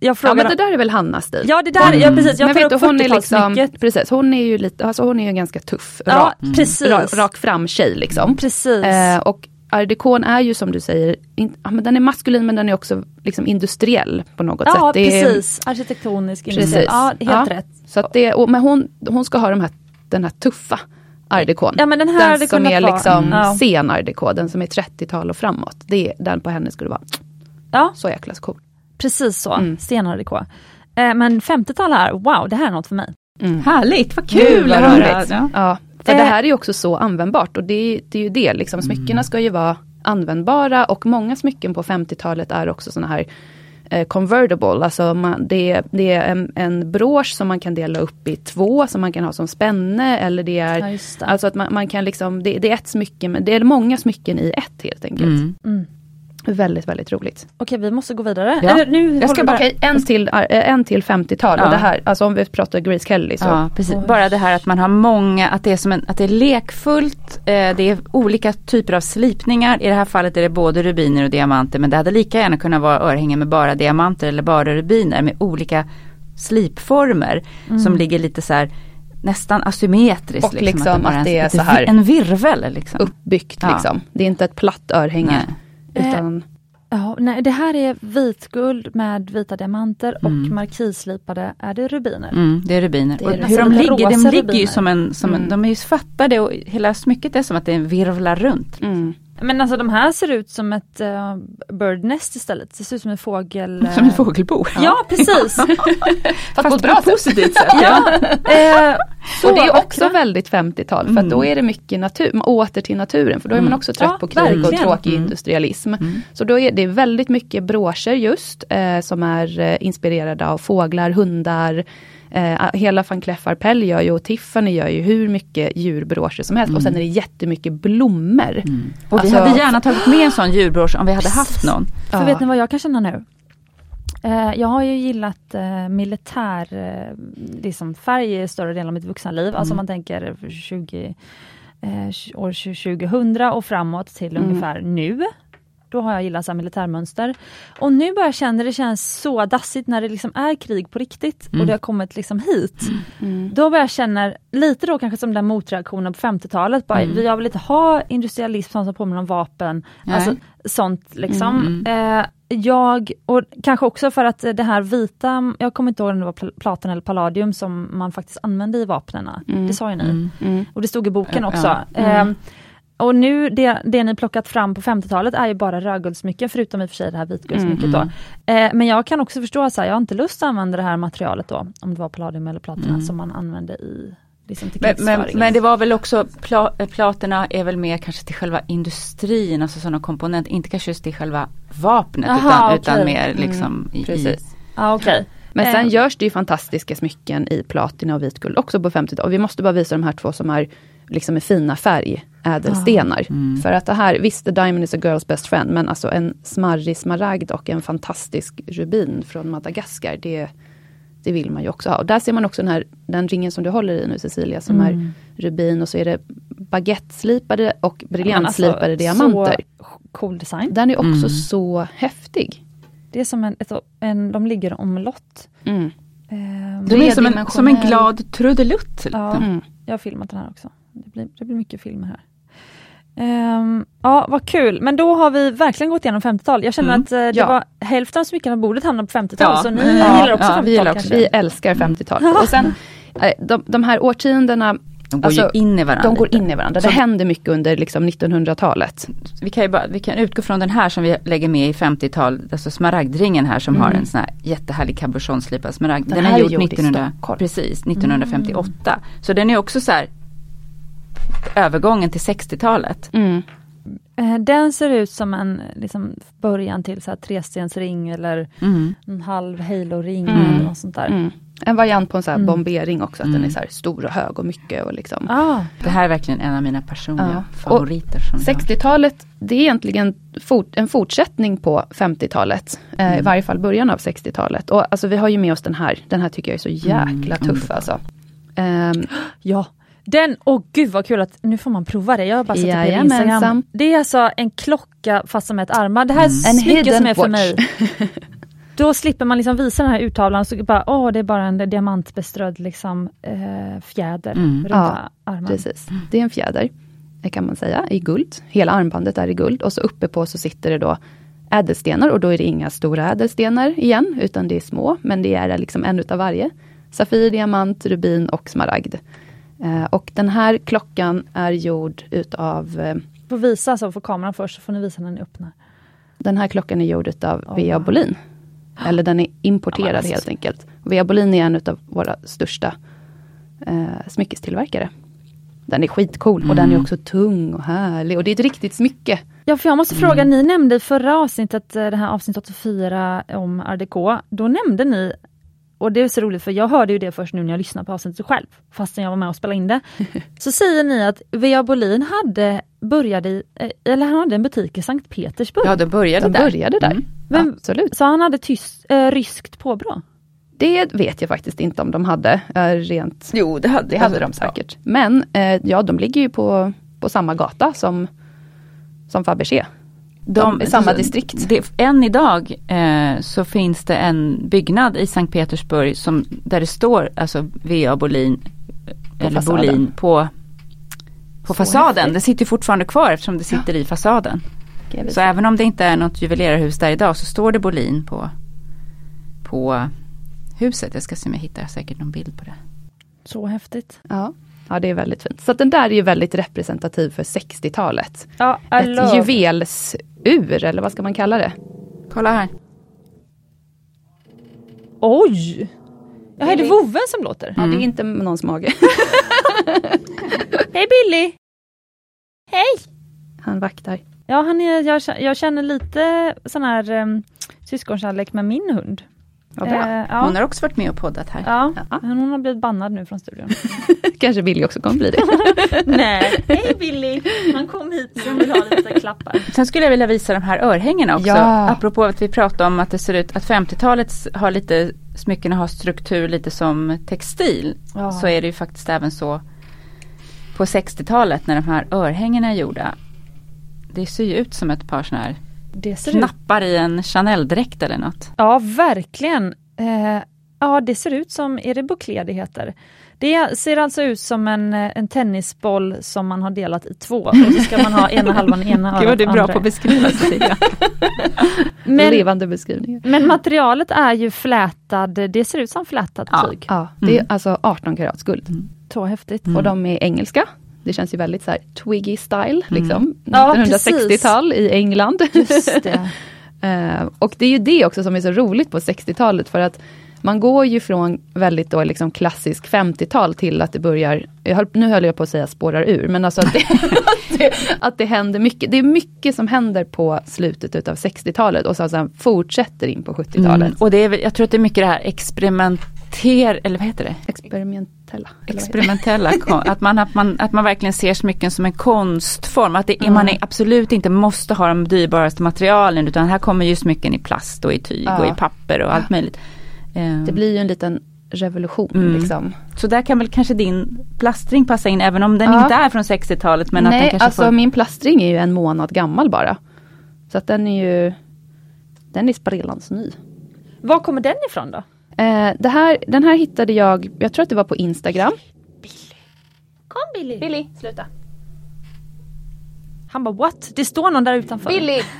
jag Ja frågar... men det där är väl Hannas stil. Ja det där, ja precis, jag men tar upp hon är liksom, 40-talsmycket. precis, hon är ju lite, alltså hon är ju ganska tuff, Ja, rak, Mm. precis. rak, rak fram tjej liksom. Precis. Eh, och art décon är ju som du säger, in, ja, men den är maskulin men den är också liksom industriell på något ja sätt. Är- precis, arkitektonisk, industriell. Precis. Ja, helt Ja. rätt. Så att det, och, men hon, hon ska ha de här, den här tuffa art décon. Ja men den här Den som är liksom ja. sen art déco, den som är 30-tal och framåt. Det, den på henne skulle vara ja, så jäkla cool. precis så. Mm. Stenart DK. Eh, men 50-tal här, wow, det här är något för mig. Mm. Härligt, vad kul att höra. Ja. Ja, för Eh. det här är ju också så användbart och det, det är ju det, liksom, smyckena ska ju vara användbara och många smycken på 50-talet är också såna här convertible, alltså man, det, det är en, en brosch som man kan dela upp i två, som man kan ha som spänne eller det är Ja, det. Alltså att man, man kan liksom, det, det är ett smycke, men det är många smycken i ett helt enkelt. Mm. Mm. Väldigt, väldigt roligt. Okej, vi måste gå vidare. Ja. Eller, nu Jag ska bara- Okej, en till, eh, en till 50-tal Ja. och det här, alltså om vi pratar Grace Kelly så. Ja, precis. Oj. Bara det här att man har många, att det är, som en, att det är lekfullt, eh, det är olika typer av slipningar. I det här fallet är det både rubiner och diamanter men det hade lika gärna kunnat vara örhängen med bara diamanter eller bara rubiner med olika slipformer som ligger lite så här nästan asymmetriskt. Och liksom bara att det är ett så här- En virvel liksom. Uppbyggt Ja. liksom. Det är inte ett platt örhänge. Nej. Utan, Ja, nej, det här är vitguld med vita diamanter och Mm. markislipade, är det rubiner? Mm, det är rubiner. Det är hur de Alltså ligger, lite de ligger ju som en, som en, Mm. de är ju fattade och hela smycket är som att det virvlar runt. mm. Men alltså de här ser ut som ett uh, birdnest istället, det ser ut som en fågel... eh, Som ett fågelbo. Ja, precis! Fast, på ett bra sätt. positivt sätt. ja. eh, Och det är vackra. också väldigt 50-tal för Mm. att då är det mycket natur, åter till naturen för då är man Mm. också trött Ja, på krig och verkligen. tråkig Mm. industrialism. Mm. Så då är det väldigt mycket broscher just eh, som är eh, inspirerade av fåglar, hundar. Eh, hela van Cleef Arpels gör ju och Tiffany gör ju hur mycket djurbroscher som helst och sen är det jättemycket blommor. Mm. Och vi Alltså- hade gärna tagit med en sån djurbrosch om vi hade haft någon. För Ja. vet ni vad jag kan känna nu? Eh, jag har ju gillat eh, militär eh, liksom färg i större delen av mitt vuxna liv. Alltså om man tänker 20, eh, år 2000 och framåt till Mm. ungefär nu. Då har jag gillat så militärmönster. Och nu börjar jag känna det känns så dassigt när det liksom är krig på riktigt Mm. och det har kommit liksom hit. Mm. Då börjar jag känna lite då kanske som den motreaktionen på 50-talet. Bara, Mm. Jag vill inte ha industrialism som påminner om vapen. Nej. Alltså sånt liksom. Mm. Eh, jag, och kanske också för att det här vita, jag kommer inte ihåg om det var pl- platen eller palladium som man faktiskt använde i vapnen. Mm. Det sa ju ni. Mm. Mm. Och det stod i boken också. Mm. Eh, och nu, det, det ni plockat fram på 50-talet är ju bara rödguldsmycken, förutom i och för sig det här vitguldsmycket Mm. då. Eh, men jag kan också förstå, så här, jag har inte lust att använda det här materialet då, om det var palladium eller platina Mm. som man använde i liksom, Men, men, men det var väl också, pla, eh, platerna är väl mer kanske till själva industrin, alltså sådana komponenter, inte kanske just till själva vapnet Aha, utan, okej. utan mer Mm, liksom i, i Precis. Ja, okej. Men sen Eh. görs det ju fantastiska smycken i platina och vitguld också på 50-talet. Och vi måste bara visa de här två som är liksom med fina färgädelstenar. Mm. För att det här, visst the diamond is a girl's best friend, men alltså en smarrig smaragd och en fantastisk rubin från Madagaskar, det, det vill man ju också ha. Och där ser man också den här, den ringen som du håller i nu Cecilia, som Mm. är rubin och så är det baguetteslipade och briljantslipade alltså, diamanter. Så cool design. Den är också Mm. så häftig. Det är som en, ett, en de ligger omlott. Mm. Ehm, De är som en, som en glad trudelutt. Ja. Mm. Jag har filmat den här också. Det blir, det blir mycket filmer här. Ehm, ja, vad kul. Men då har vi verkligen gått igenom 50-tal. Jag känner Mm. att eh, det Ja. var hälften av smyckena på bordet hamnar på 50-tal. Ja. Så ni Ja, gillar också ja, 50-tal vi gillar också Vi älskar 50-tal. Och sen, eh, de, de här årtiondena, De går Alltså, ju in i varandra. de går in i varandra. Så- Det händer mycket under liksom 1900-talet. Vi kan, ju bara, vi kan utgå från den här som vi lägger med i 50-tal, alltså smaragdringen här som har en sån här jättehärlig cabochonslipad smaragd. Den Den, här är är gjord gjord i 1900, Stockholm. precis, 1958. Så den är också så här övergången till 60-talet. Mm. Eh, Den ser ut som en liksom, början till så här, trestensring eller Mm. en halv halo-ring Mm. eller något sånt där. Mm. En variant på en sån här Mm. bombering också, att den Mm. är så här stor och hög och mycket och liksom. Ah, Det här är verkligen en av mina personliga Ja. favoriter. Som jag har. 60-talet, det är egentligen fort, en fortsättning på 50-talet. Eh, I Mm. varje fall början av 60-talet. Och alltså vi har ju med oss den här. Den här tycker jag är så jäkla Mm, tuff alltså. Ehm, ja. Den, åh gud vad kul att nu får man prova det. Jag har bara sett det på. Instagram. Det är alltså en klocka fast som ett armband. Det här är Mm. En smycket som är för watch. mig. Då slipper man liksom visa den här urtavlan så bara, åh det är bara en diamantbeströdd liksom, eh, fjäder Mm. runt Ja, armen. Precis. Det är en fjäder, kan man säga, i guld. Hela armbandet är i guld och så uppe på så sitter det då ädelstenar och då är det inga stora ädelstenar igen, utan det är små, men det är liksom en utav varje. Safir, diamant, rubin och smaragd. Eh, och den här klockan är gjord utav, eh, Får visa så får kameran först så får ni visa när ni öppnar. den här klockan är gjord utav Oh, Vea. Bolin. Eller den är importerad alltså- helt enkelt. Vea Bolin är en utav våra största eh, smyckestillverkare. Den är skitcool och den är Mm. också tung och härlig och det är ett riktigt smycke. Ja, för jag måste fråga, ni nämnde i förra avsnittet, eh, det här avsnitt 84 om RDK, då nämnde ni och det är så roligt för jag hörde ju det först nu när jag lyssnade på avsnittet själv, fastän jag var med och spelade in det. Så säger ni att V.A. Bolin hade, började i, eh, eller han hade en butik i Sankt Petersburg. Ja, det började De där. började där. Mm. Men- Absolut. Så han hade tyst, äh, ryskt påbrå? Det vet jag faktiskt inte om de hade, eh, rent Jo, det hade, Det hade de säkert. Men eh, ja, de ligger ju på, på samma gata som, som Fabergé. De, I samma distrikt. Det, än idag eh, så finns det en byggnad i Sankt Petersburg som, där det står alltså V.A. Bolin, På eller fasaden. Bolin på, på Så fasaden. häftigt. Det sitter ju fortfarande kvar eftersom det sitter i fasaden. Visa? Så även om det inte är något juvelerarhus där idag så står det Bolin på, på huset. Jag ska se om jag hittar säkert någon bild på det. Så häftigt. Ja. ja, det är väldigt fint. Så att den där är ju väldigt representativ för 60-talet. Ja, Ett love. Juvelsur, eller vad ska man kalla det? Kolla här. Oj! Ja, är det vovven som låter? Ja, det är inte någons mage. Hej Billy! Hej! Han vaktar. Ja, han är, jag, jag känner lite sån här um, syskonkärlek med min hund. Bra. Eh, ja. Hon har också varit med och poddat här. Ja, Ja. men hon har blivit bannad nu från studion. Kanske Billy också kommer bli det. Nej, hej Billy! Han kom hit och vill ha lite klappar. Sen skulle jag vilja visa de här örhängena också. Ja. Apropå att vi pratade om att det ser ut att 50-talet har lite, smyckena har struktur lite som textil. Ja. Så är det ju faktiskt även så på 60-talet när de här örhängena är gjorda. Det ser ju ut som ett par sådana här Det ser ut. knappar i en Chanel-dräkt eller något. Ja, verkligen. Eh, ja, det ser ut som, är det bouclé det heter? Det ser alltså ut som en, eh, en tennisboll som man har delat i två. Och så ska man ha ena halvan ena Gud vad du är bra andra. på att beskriva Cecilia. men, Levande beskrivningar. men materialet är ju flätad, det ser ut som flätat Ja. tyg. Ja, det är Mm. alltså 18 karats guld. Så häftigt. Mm. Och de är engelska. Det känns ju väldigt så här twiggy style, liksom. Ja, 1960-tal i England. Just det. Eh, och det är ju det också som är så roligt på 60-talet för att man går ju från väldigt då liksom klassisk 50-tal till att det börjar, höll, nu höll jag på att säga spårar ur, men alltså att det, att, det, att det händer mycket. Det är mycket som händer på slutet utav 60-talet och så sen fortsätter in på 70-talet. Mm. Och det är, jag tror att det är mycket det här experimenter, eller vad heter det? Experimentella. eller vad heter det? experimentella, kon- att man, att, man, att man verkligen ser smycken som en konstform. Att det, Mm. man är, absolut inte måste ha de dyrbaraste materialen utan här kommer ju smycken i plast och i tyg Ja. och i papper och allt möjligt. Eh, Det blir ju en liten revolution Mm. liksom. Så där kan väl kanske din plastring passa in även om den Ja. inte är från 60-talet. Men att den Nej, kanske alltså får... min plastring är ju en månad gammal bara. Så att den är ju, den är sprillans ny. Var kommer den ifrån då? Eh, det här, den här hittade jag, jag tror att det var på Instagram. Kom Billy! Billy, sluta. Han bara what? Det står någon där utanför. Billy!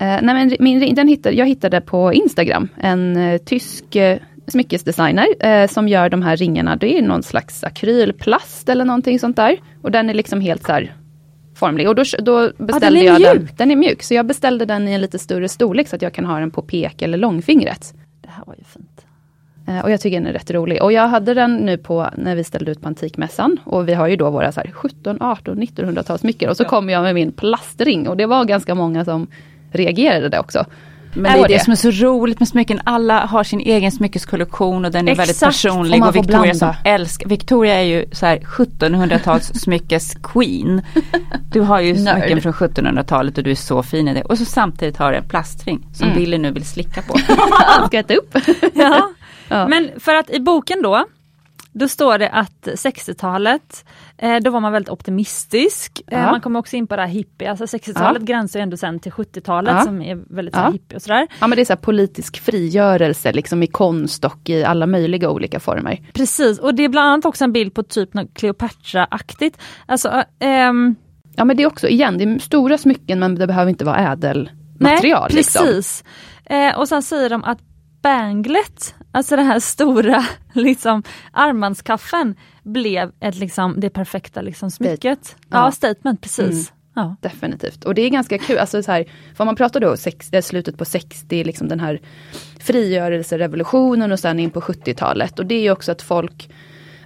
Eh, nej men min, den hittade, jag hittade på Instagram en eh, tysk eh, smyckesdesigner eh, som gör de här ringarna. Det är någon slags akrylplast eller någonting sånt där. Och den är liksom helt så här formlig. Och då, då beställde jag den. mjuk. Den är mjuk. Så jag beställde den i en lite större storlek så att jag kan ha den på pek eller långfingret. Här var ju fint. Eh, Och jag tycker den är rätt rolig. Och jag hade den nu på när vi ställde ut på Antikmässan. Och vi har ju då våra så här 17, 18, 1900-tals smycken. Och så kom jag med min plastring. Och det var ganska många som reagerade det också. Men det är det det. som är så roligt med smycken. Alla har sin egen smyckeskollektion och den är väldigt Exakt. personlig. Och Victoria som älskar, Victoria är ju så här 1700-tals smyckes-queen. Du har ju smycken från 1700-talet och du är så fin i det. Och så samtidigt har du en plastring som Mm. Billy nu vill slicka på. Ska äta upp. Ja. Ja. Men för att i boken då, då står det att 60-talet, eh, då var man väldigt optimistisk. Eh, Ja. man kommer också in på det här hippie, alltså 60-talet gränsar ju ändå sen till 70-talet Ja. som är väldigt Ja. hippie och sådär. Ja men det är så politisk frigörelse liksom i konst och i alla möjliga olika former. Precis, och det är bland annat också en bild på typ något Cleopatra-aktigt. Alltså, äh, ehm, Ja men det är också, igen, det är stora smycken men det behöver inte vara ädelmaterial. nej, liksom. precis. Eh, och sen säger de att banglet, alltså det här stora liksom, armbandskaffen, blev ett, liksom, det perfekta liksom, smycket. Ja, Ja. statement, precis. Ja. Definitivt. Och det är ganska kul, alltså så här, för man pratar då sex, eh, slutet på 60, liksom den här frigörelserevolutionen och sen in på 70-talet. Och det är också att folk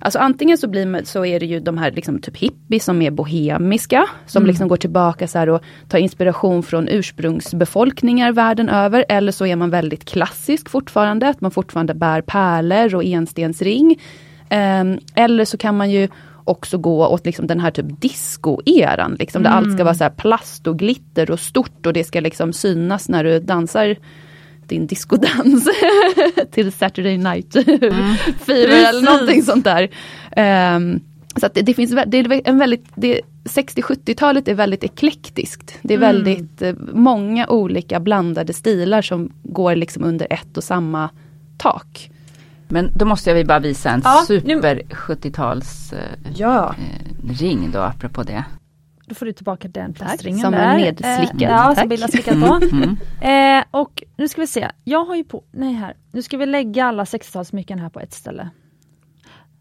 Alltså antingen så, blir, så är det ju de här liksom typ hippies som är bohemiska, som liksom går tillbaka så här och tar inspiration från ursprungsbefolkningar världen över. Eller så är man väldigt klassisk fortfarande, att man fortfarande bär pärlor och enstensring. Ehm, eller så kan man ju också gå åt liksom den här typ disco-eran, liksom, där allt ska vara så plast och glitter och stort och det ska liksom synas när du dansar din discodans till Saturday Night Fever eller någonting sånt där. Ehm, så det, det finns det är en väldigt, det, 60-70-talet är väldigt eklektiskt. Det är väldigt eh, många olika blandade stilar som går liksom under ett och samma tak. Men då måste jag bara visa en Ja, super 70-tals eh, Ja. eh, ring då apropå det. Då får du tillbaka den plastringen som där. är nedslickad. Eh, ja, som. Bill slickat på. Eh, och nu ska vi se, jag har ju på, nej här, nu ska vi lägga alla 60-talsmycken här på ett ställe.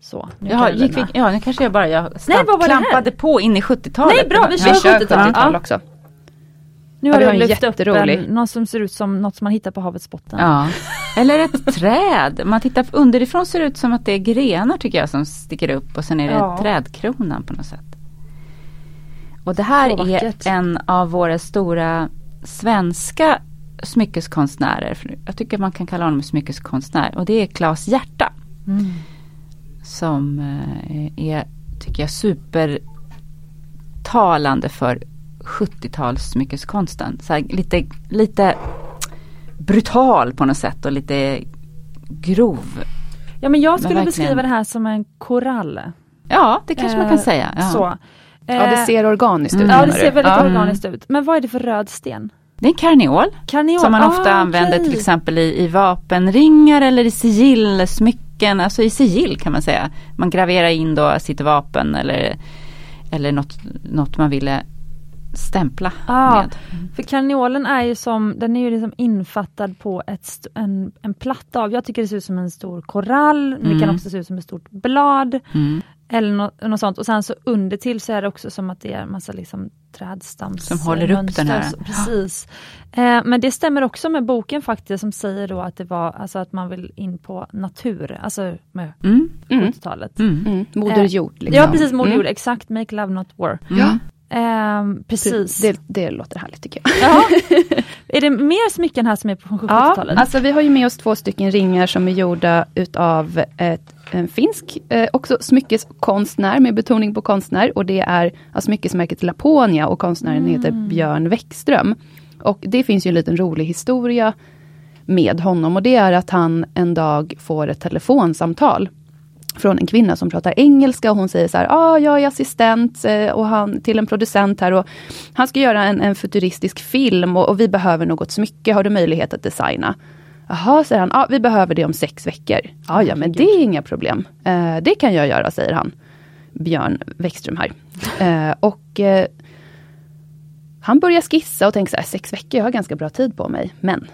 Så, nu Jaha, gick vi, ja nu kanske jag bara jag Nej, stamp, här? klampade på in i 70-talet. Nej, bra, vi kör kör 70-tal. 70-tal Ja. också. Nu har du lyft upp en, något som ser ut som något som man hittar på havets botten. Ja. Eller ett träd. Man tittar underifrån ser det ut som att det är grenar tycker jag som sticker upp och sen är det Ja. trädkronan på något sätt. Och det här är en av våra stora svenska smyckeskonstnärer. Jag tycker man kan kalla honom smyckeskonstnär och det är Claes Hjärta. Mm. Som eh, är, tycker jag, supertalande för 70-talssmyckeskonsten. Så här, lite, lite brutal på något sätt och lite grov. Ja men jag skulle verkligen. beskriva det här som en korall. Ja, det kanske man kan Eh, säga. Ja. Så. Ja, det Eh, ser organiskt ut. Mm. Ja det ser väldigt Ja. organiskt ut. Men vad är det för röd sten? Det är karneol. Karneol? Som man ofta Ah, använder till exempel i, i vapenringar eller i sigillsmycken. Alltså i sigill kan man säga. Man graverar in då sitt vapen eller, eller något, något man ville stämpla Ah, med. För karneolen är ju som, den är ju liksom infattad på ett, en, en platta av, jag tycker det ser ut som en stor korall, men det kan Mm. också se ut som ett stort blad. Mm. Eller något, något sånt. Och sen så under till så är det också som att det är massa liksom trädstams Som håller upp mönster den här. Så, precis. Eh, men det stämmer också med boken faktiskt som säger då att det var alltså att man vill in på natur, alltså med Mm. Mm. 70-talet. Mm. Mm. Moder Eh, jord. Liksom. Ja precis, Moder Mm. Jord, exakt, make love not war. Mm. Eh, precis. Det, det låter härligt tycker jag. Ja. är det mer smycken här som är från 70-talet? Ja, alltså vi har ju med oss två stycken ringar som är gjorda utav ett, en finsk, eh, också smyckeskonstnär med betoning på konstnär. Och det är av smyckesmärket Laponia och konstnären heter Björn Wäckström. Och det finns ju en liten rolig historia med honom och det är att han en dag får ett telefonsamtal från en kvinna som pratar engelska och hon säger så här, ah, jag är assistent eh, och han, till en producent här och han ska göra en, en futuristisk film och, och vi behöver något smycke, har du möjlighet att designa? Jaha, säger han, ah, vi behöver det om sex veckor. Ja, ja men det är inga problem. Eh, det kan jag göra, säger han. Björn Wäckström här. Eh, och eh, han börjar skissa och tänker så här, sex veckor, jag har ganska bra tid på mig. Men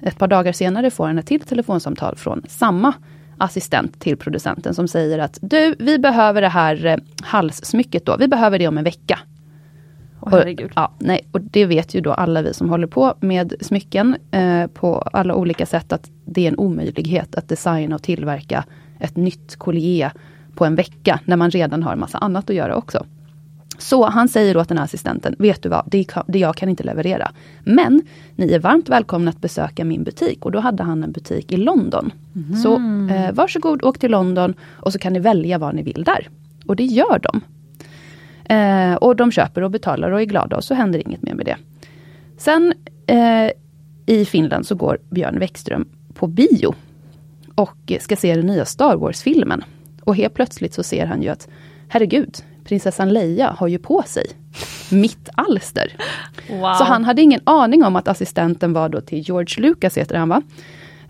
ett par dagar senare får han ett till telefonsamtal från samma assistent till producenten som säger att du, vi behöver det här eh, halssmycket då, vi behöver det om en vecka. Herregud. ja, nej, och det vet ju då alla vi som håller på med smycken eh, på alla olika sätt att det är en omöjlighet att designa och tillverka ett nytt collier på en vecka när man redan har massa annat att göra också. Så han säger åt den här assistenten, vet du vad, det, det jag kan inte leverera. Men ni är varmt välkomna att besöka min butik. Och då hade han en butik i London. Så eh, varsågod, åk till London och så kan ni välja vad ni vill där. Och det gör de. Eh, och de köper och betalar och är glada och så händer inget mer med det. Sen eh, i Finland så går Björn Wäckström på bio. Och ska se den nya Star Wars-filmen. Och helt plötsligt så ser han ju att, herregud, prinsessan Leia har ju på sig mitt alster. Wow. Så han hade ingen aning om att assistenten var då till George Lucas, heter han va?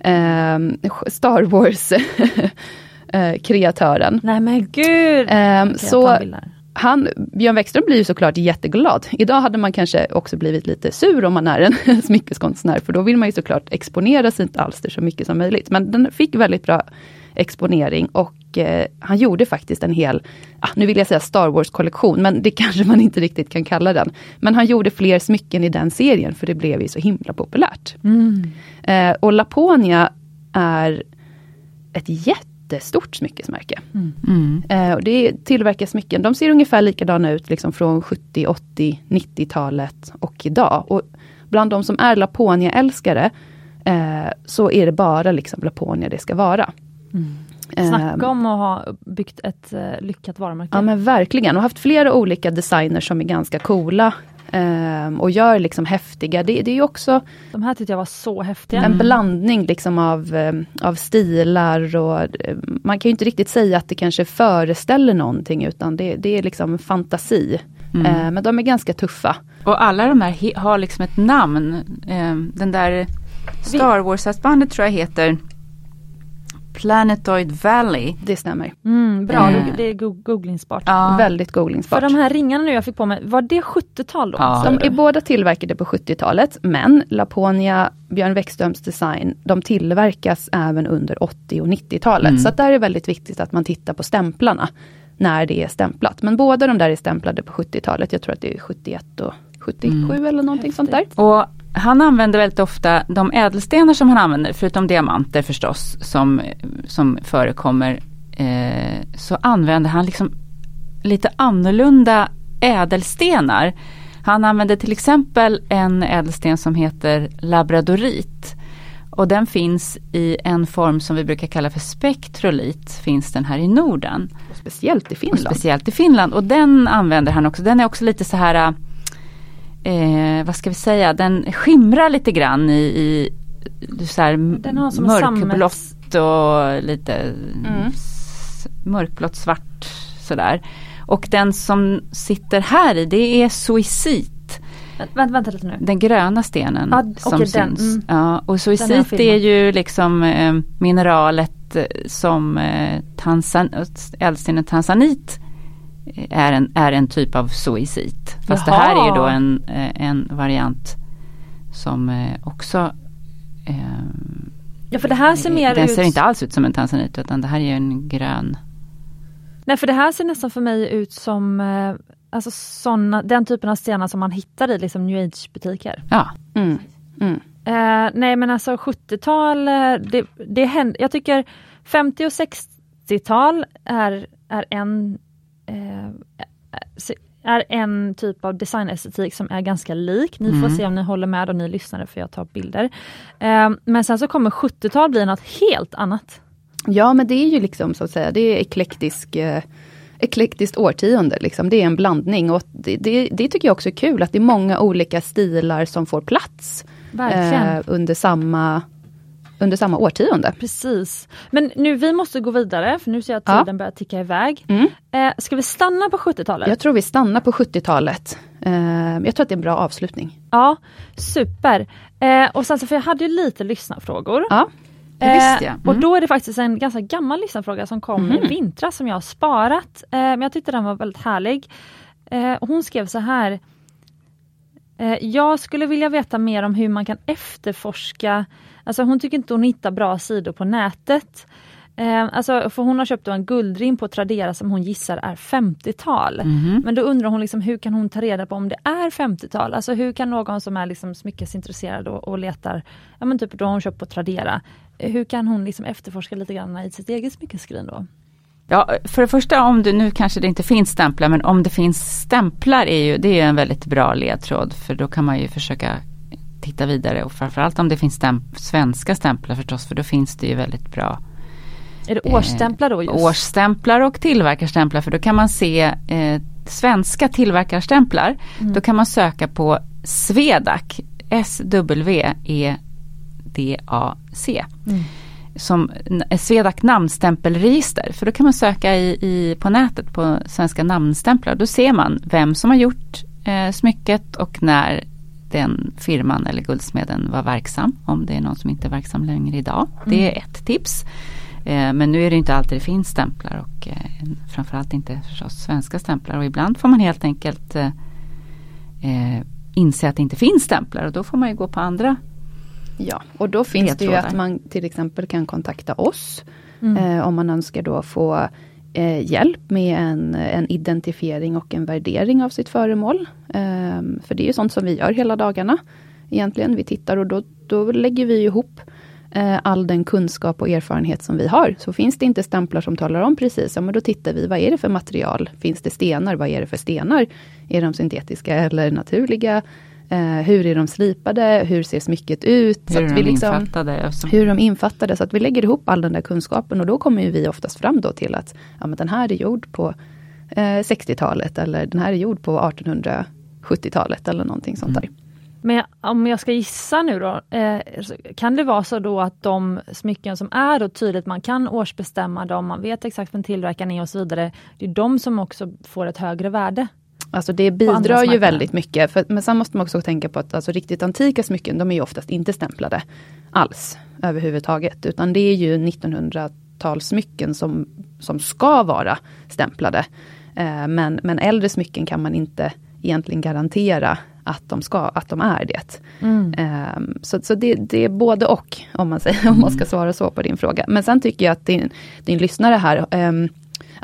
Ehm, Star Wars eh, kreatören. Nej men gud! Okej, så han, Björn Wäckström blir ju såklart jätteglad. Idag hade man kanske också blivit lite sur om man är en smyckeskonstnär, för då vill man ju såklart exponera sitt alster så mycket som möjligt. Men den fick väldigt bra exponering och eh, han gjorde faktiskt en hel, ah, nu vill jag säga Star Wars-kollektion, men det kanske man inte riktigt kan kalla den. Men han gjorde fler smycken i den serien, för det blev ju så himla populärt. Mm. Eh, och Laponia är ett jättestort smyckesmärke. Mm. Eh, och det tillverkas smycken, de ser ungefär likadana ut liksom från 70, 80, 90-talet och idag. Och bland de som är Laponia-älskare eh, så är det bara liksom Laponia det ska vara. Eh, Snacka om att ha byggt ett eh, lyckat varumärke. Ja men verkligen, och haft flera olika designers som är ganska coola. eh, och gör liksom häftiga, det, det är ju också De här tyckte jag var så häftiga. en blandning liksom av, eh, av stilar och man kan ju inte riktigt säga att det kanske föreställer någonting utan det, det är liksom fantasi. Mm. Men de är ganska tuffa. Och alla de här har liksom ett namn. Den där Star Wars-halsbandet tror jag heter Planetoid Valley. Det stämmer. Mm, bra, Eh. det är go- googlingsbart. Ja. Väldigt googlingsbart. För de här ringarna nu jag fick på mig, var det 70-tal då? Ja. De är båda tillverkade på 70-talet men Laponia, Björn Wäckströms design, de tillverkas även under 80 och 90-talet. Mm. Så att där är det väldigt viktigt att man tittar på stämplarna när det är stämplat. Men båda de där är stämplade på 70-talet. Jag tror att det är 71 och 77 Mm. eller någonting sånt där. Och han använder väldigt ofta de ädelstenar som han använder, förutom diamanter förstås, som, som förekommer. Eh, så använder han liksom lite annorlunda ädelstenar. Han använder till exempel en ädelsten som heter labradorit. Och den finns i en form som vi brukar kalla för spektrolit, finns den här i Norden. Och speciellt i Och Finland. speciellt i Finland. Och den använder han också. Den är också lite så här, eh, vad ska vi säga, den skimrar lite grann i, i så här mörkblått och lite Mm. mörkblått svart sådär. Och den som sitter här i det är suicit. Vänta, vänta lite nu. Den gröna stenen Ja, som den, syns. mm. Ja, och filmat. är ju liksom eh, mineralet eh, som eh, tansan, ädelstenen eh, är en, är en typ av suicit. Fast det här är ju då Jaha. en, eh, en variant som eh, också eh, Ja för det här ser mer Den ut... ser inte alls ut som en tanzanit utan det här är en grön. Nej för det här ser nästan för mig ut som alltså såna, den typen av stenar som man hittar i liksom new age butiker. Ja, Mm. Mm. Eh, nej men alltså 70-tal, eh, det, det händer, jag tycker 50 och 60-tal är, är en är en typ av designestetik som är ganska lik. Ni får Mm. se om ni håller med och ni lyssnare för jag tar bilder. Eh, men sen så kommer 70-tal bli något helt annat. Ja men det är ju liksom så att säga, det är eklektisk eh, eklektiskt årtionde. Liksom. Det är en blandning och det, det, det tycker jag också är kul att det är många olika stilar som får plats eh, under, samma, under samma årtionde. Precis. Men nu vi måste gå vidare för nu ser jag att Ja. tiden börjar ticka iväg. Mm. Eh, ska vi stanna på 70-talet? Jag tror vi stannar på 70-talet. Eh, jag tror att det är en bra avslutning. Ja, super. Eh, och sen så, för jag hade ju lite lyssnarfrågor. Ja, det visste jag. Och Mm. då är det faktiskt en ganska gammal lyssnarfråga som kom Mhm. i vintras som jag har sparat. Eh, men jag tyckte den var väldigt härlig. Eh, hon skrev så här. Eh, jag skulle vilja veta mer om hur man kan efterforska, alltså hon tycker inte hon hittar bra sidor på nätet. Eh, alltså, för hon har köpt en guldring på Tradera som hon gissar är 50-tal. Mhm. Men då undrar hon liksom, hur kan hon ta reda på om det är 50-tal? Alltså hur kan någon som är liksom smyckesintresserad och, och letar, ja men typ då har hon köpt på Tradera, eh, hur kan hon liksom efterforska lite grann i sitt eget smyckeskrin då? Ja, för det första om det nu kanske det inte finns stämplar men om det finns stämplar är ju det är en väldigt bra ledtråd för då kan man ju försöka titta vidare och framförallt om det finns stämp- svenska stämplar förstås för då finns det ju väldigt bra Är det årsstämplar då? Just? årsstämplar och tillverkarstämplar för då kan man se eh, svenska tillverkarstämplar. Mm. Då kan man söka på Svedac, S-W-E-D-A-C. Mm. Som n- Svedac namnstämpelregister. För då kan man söka i, i, på nätet på svenska namnstämplar. Då ser man vem som har gjort eh, smycket och när den firman eller guldsmeden var verksam. Om det är någon som inte är verksam längre idag. Det är ett tips. Eh, Men nu är det inte alltid det finns stämplar och eh, framförallt inte förstås svenska stämplar. Och ibland får man helt enkelt eh, inse att det inte finns stämplar och då får man ju gå på andra. Ja, och då finns det ju att man till exempel kan kontakta oss Mm. eh, om man önskar då få eh, hjälp med en, en identifiering och en värdering av sitt föremål. Eh, för det är ju sånt som vi gör hela dagarna. Egentligen, vi tittar och då, då lägger vi ihop eh, all den kunskap och erfarenhet som vi har. Så finns det inte stämplar som talar om precis, ja men då tittar vi, vad är det för material? Finns det stenar? Vad är det för stenar? Är de syntetiska eller naturliga? Eh, hur är de slipade? Hur ser smycket ut? Hur så de vi liksom, infattade? hur de infattade? Så att vi lägger ihop all den där kunskapen och då kommer ju vi oftast fram då till att ja, men den här är gjord på eh, 60-talet eller den här är gjord på 1870-talet eller någonting sånt där. Men om jag ska gissa nu då, eh, kan det vara så då att de smycken som är då tydligt, man kan årsbestämma dem, man vet exakt vem tillverkaren är och så vidare, det är de som också får ett högre värde? Alltså det bidrar ju väldigt mycket, för, men sen måste man också tänka på att alltså, riktigt antika smycken, de är ju oftast inte stämplade alls överhuvudtaget, utan det är ju 1900-talssmycken som, som ska vara stämplade. Eh, men, men äldre smycken kan man inte egentligen garantera att de, ska, att de är det. Mm. Um, så så det, det, är både och, om man, säger, om man ska svara så på din fråga. Men sen tycker jag att din, din lyssnare här, um,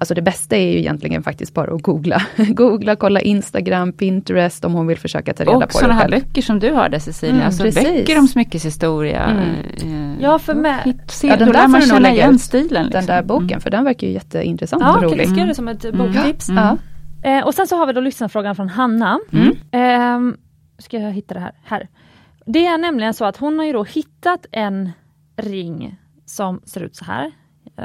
Alltså det bästa är ju egentligen faktiskt bara att googla. googla, kolla Instagram, Pinterest om hon vill försöka ta reda och på det Och sådana här böcker som du hörde Cecilia, mm, alltså precis. böcker om smyckeshistoria. Mm. Ja, för mig. Se, ja, den där man känna igen stilen. Liksom. Den där boken, mm. för den verkar ju jätteintressant ja, och rolig. Ja, det som ett mm. boktips. Ja. Eh, och sen så har vi då lyssnarfrågan från Hanna. Eh, ska jag hitta det här? här. Det är nämligen så att hon har ju då hittat en ring som ser ut så här.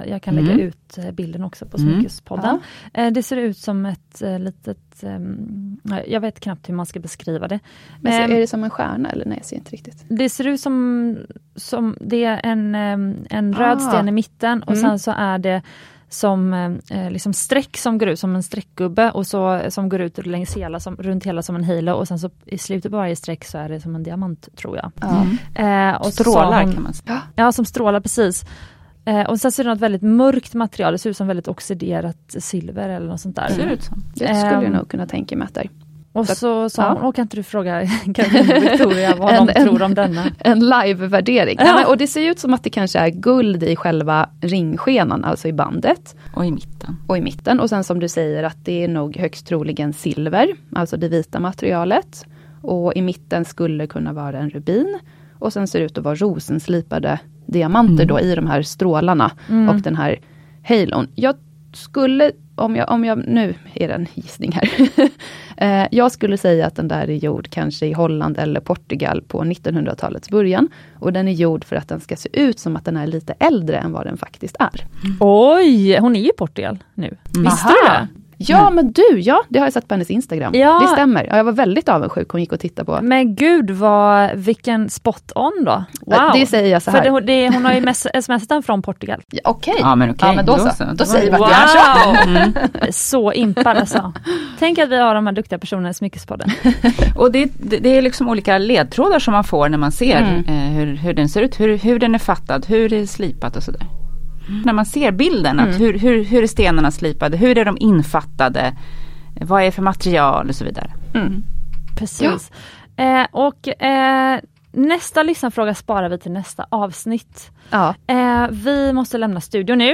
Jag kan lägga mm. ut eh, bilden också på mm. Smyckespodden. Ja. Det ser ut som ett litet, ehm, jag vet knappt hur man ska beskriva det. Men är det som en stjärna eller nej, jag ser inte riktigt. Det ser ut som, som det är en, ehm, en röd ah. sten i mitten och mm. sen så är det som eh, liksom streck som går ut som en streckgubbe och så som går ut längs hela, som, runt hela som en halo och sen så i slutet på varje streck så är det som en diamant tror jag. Mm. Eh, och strålar hon, kan man säga. Ja, som strålar precis. Eh, och sen så är det något väldigt mörkt material, det ser ut som väldigt oxiderat silver eller något sånt där. Mm. Det, det skulle jag ehm, nog kunna tänka mig att det är. Och så sa hon, ja. kan inte du fråga Victoria vad en, de tror om denna? En live-värdering. Ja. och det ser ut som att det kanske är guld i själva ringskenan, alltså i bandet. Och i mitten. Och i mitten. Och sen som du säger att det är nog högst troligen silver, alltså det vita materialet. Och i mitten skulle kunna vara en rubin. Och sen ser det ut att vara rosenslipade diamanter mm. då i de här strålarna mm. och den här halon. Jag skulle, om jag, om jag, nu är det en gissning här. Eh, jag skulle säga att den där är gjord kanske i Holland eller Portugal på 1900-talets början. Och den är gjord för att den ska se ut som att den är lite äldre än vad den faktiskt är. Mm. Oj, hon är i Portugal nu. Visste du det? Ja mm. men du, ja det har jag sett på hennes Instagram. Ja. Det stämmer. Ja, jag var väldigt avundsjuk, hon gick och tittade på. Men gud vad, vilken spot on då. Wow. Det säger jag så här. För det, det, hon har ju smsat den från Portugal. Ja, Okej, okay. ja, men, okay. ja, men då, då så. Då säger vi wow. att det är så. Så impad alltså. Tänk att vi har de här duktiga personerna i Smyckespodden. och det, det, det, är liksom olika ledtrådar som man får när man ser mm. eh, hur, hur den ser ut, hur, hur den är fattad, hur det är slipat och sådär. Mm. När man ser bilden, att mm. hur, hur, hur är stenarna slipade, hur är de infattade? Vad är det för material och så vidare. Mm. Precis. Ja. Eh, och eh, nästa lyssnarfråga sparar vi till nästa avsnitt. Ja. Eh, vi måste lämna studion nu.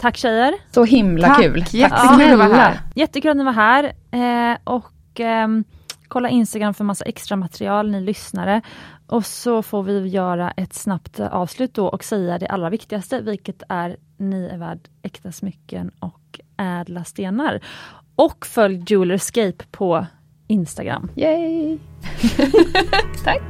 Tack tjejer! Så himla Tack. kul! Jättekul att vara här! Jättekul att ni var här. Eh, och ehm, kolla Instagram för massa extra material, ni lyssnare. Och så får vi göra ett snabbt avslut då och säga det allra viktigaste, vilket är ni är värd äkta smycken och ädla stenar. Och följ Jewelerscape på Instagram. Yay! Tack!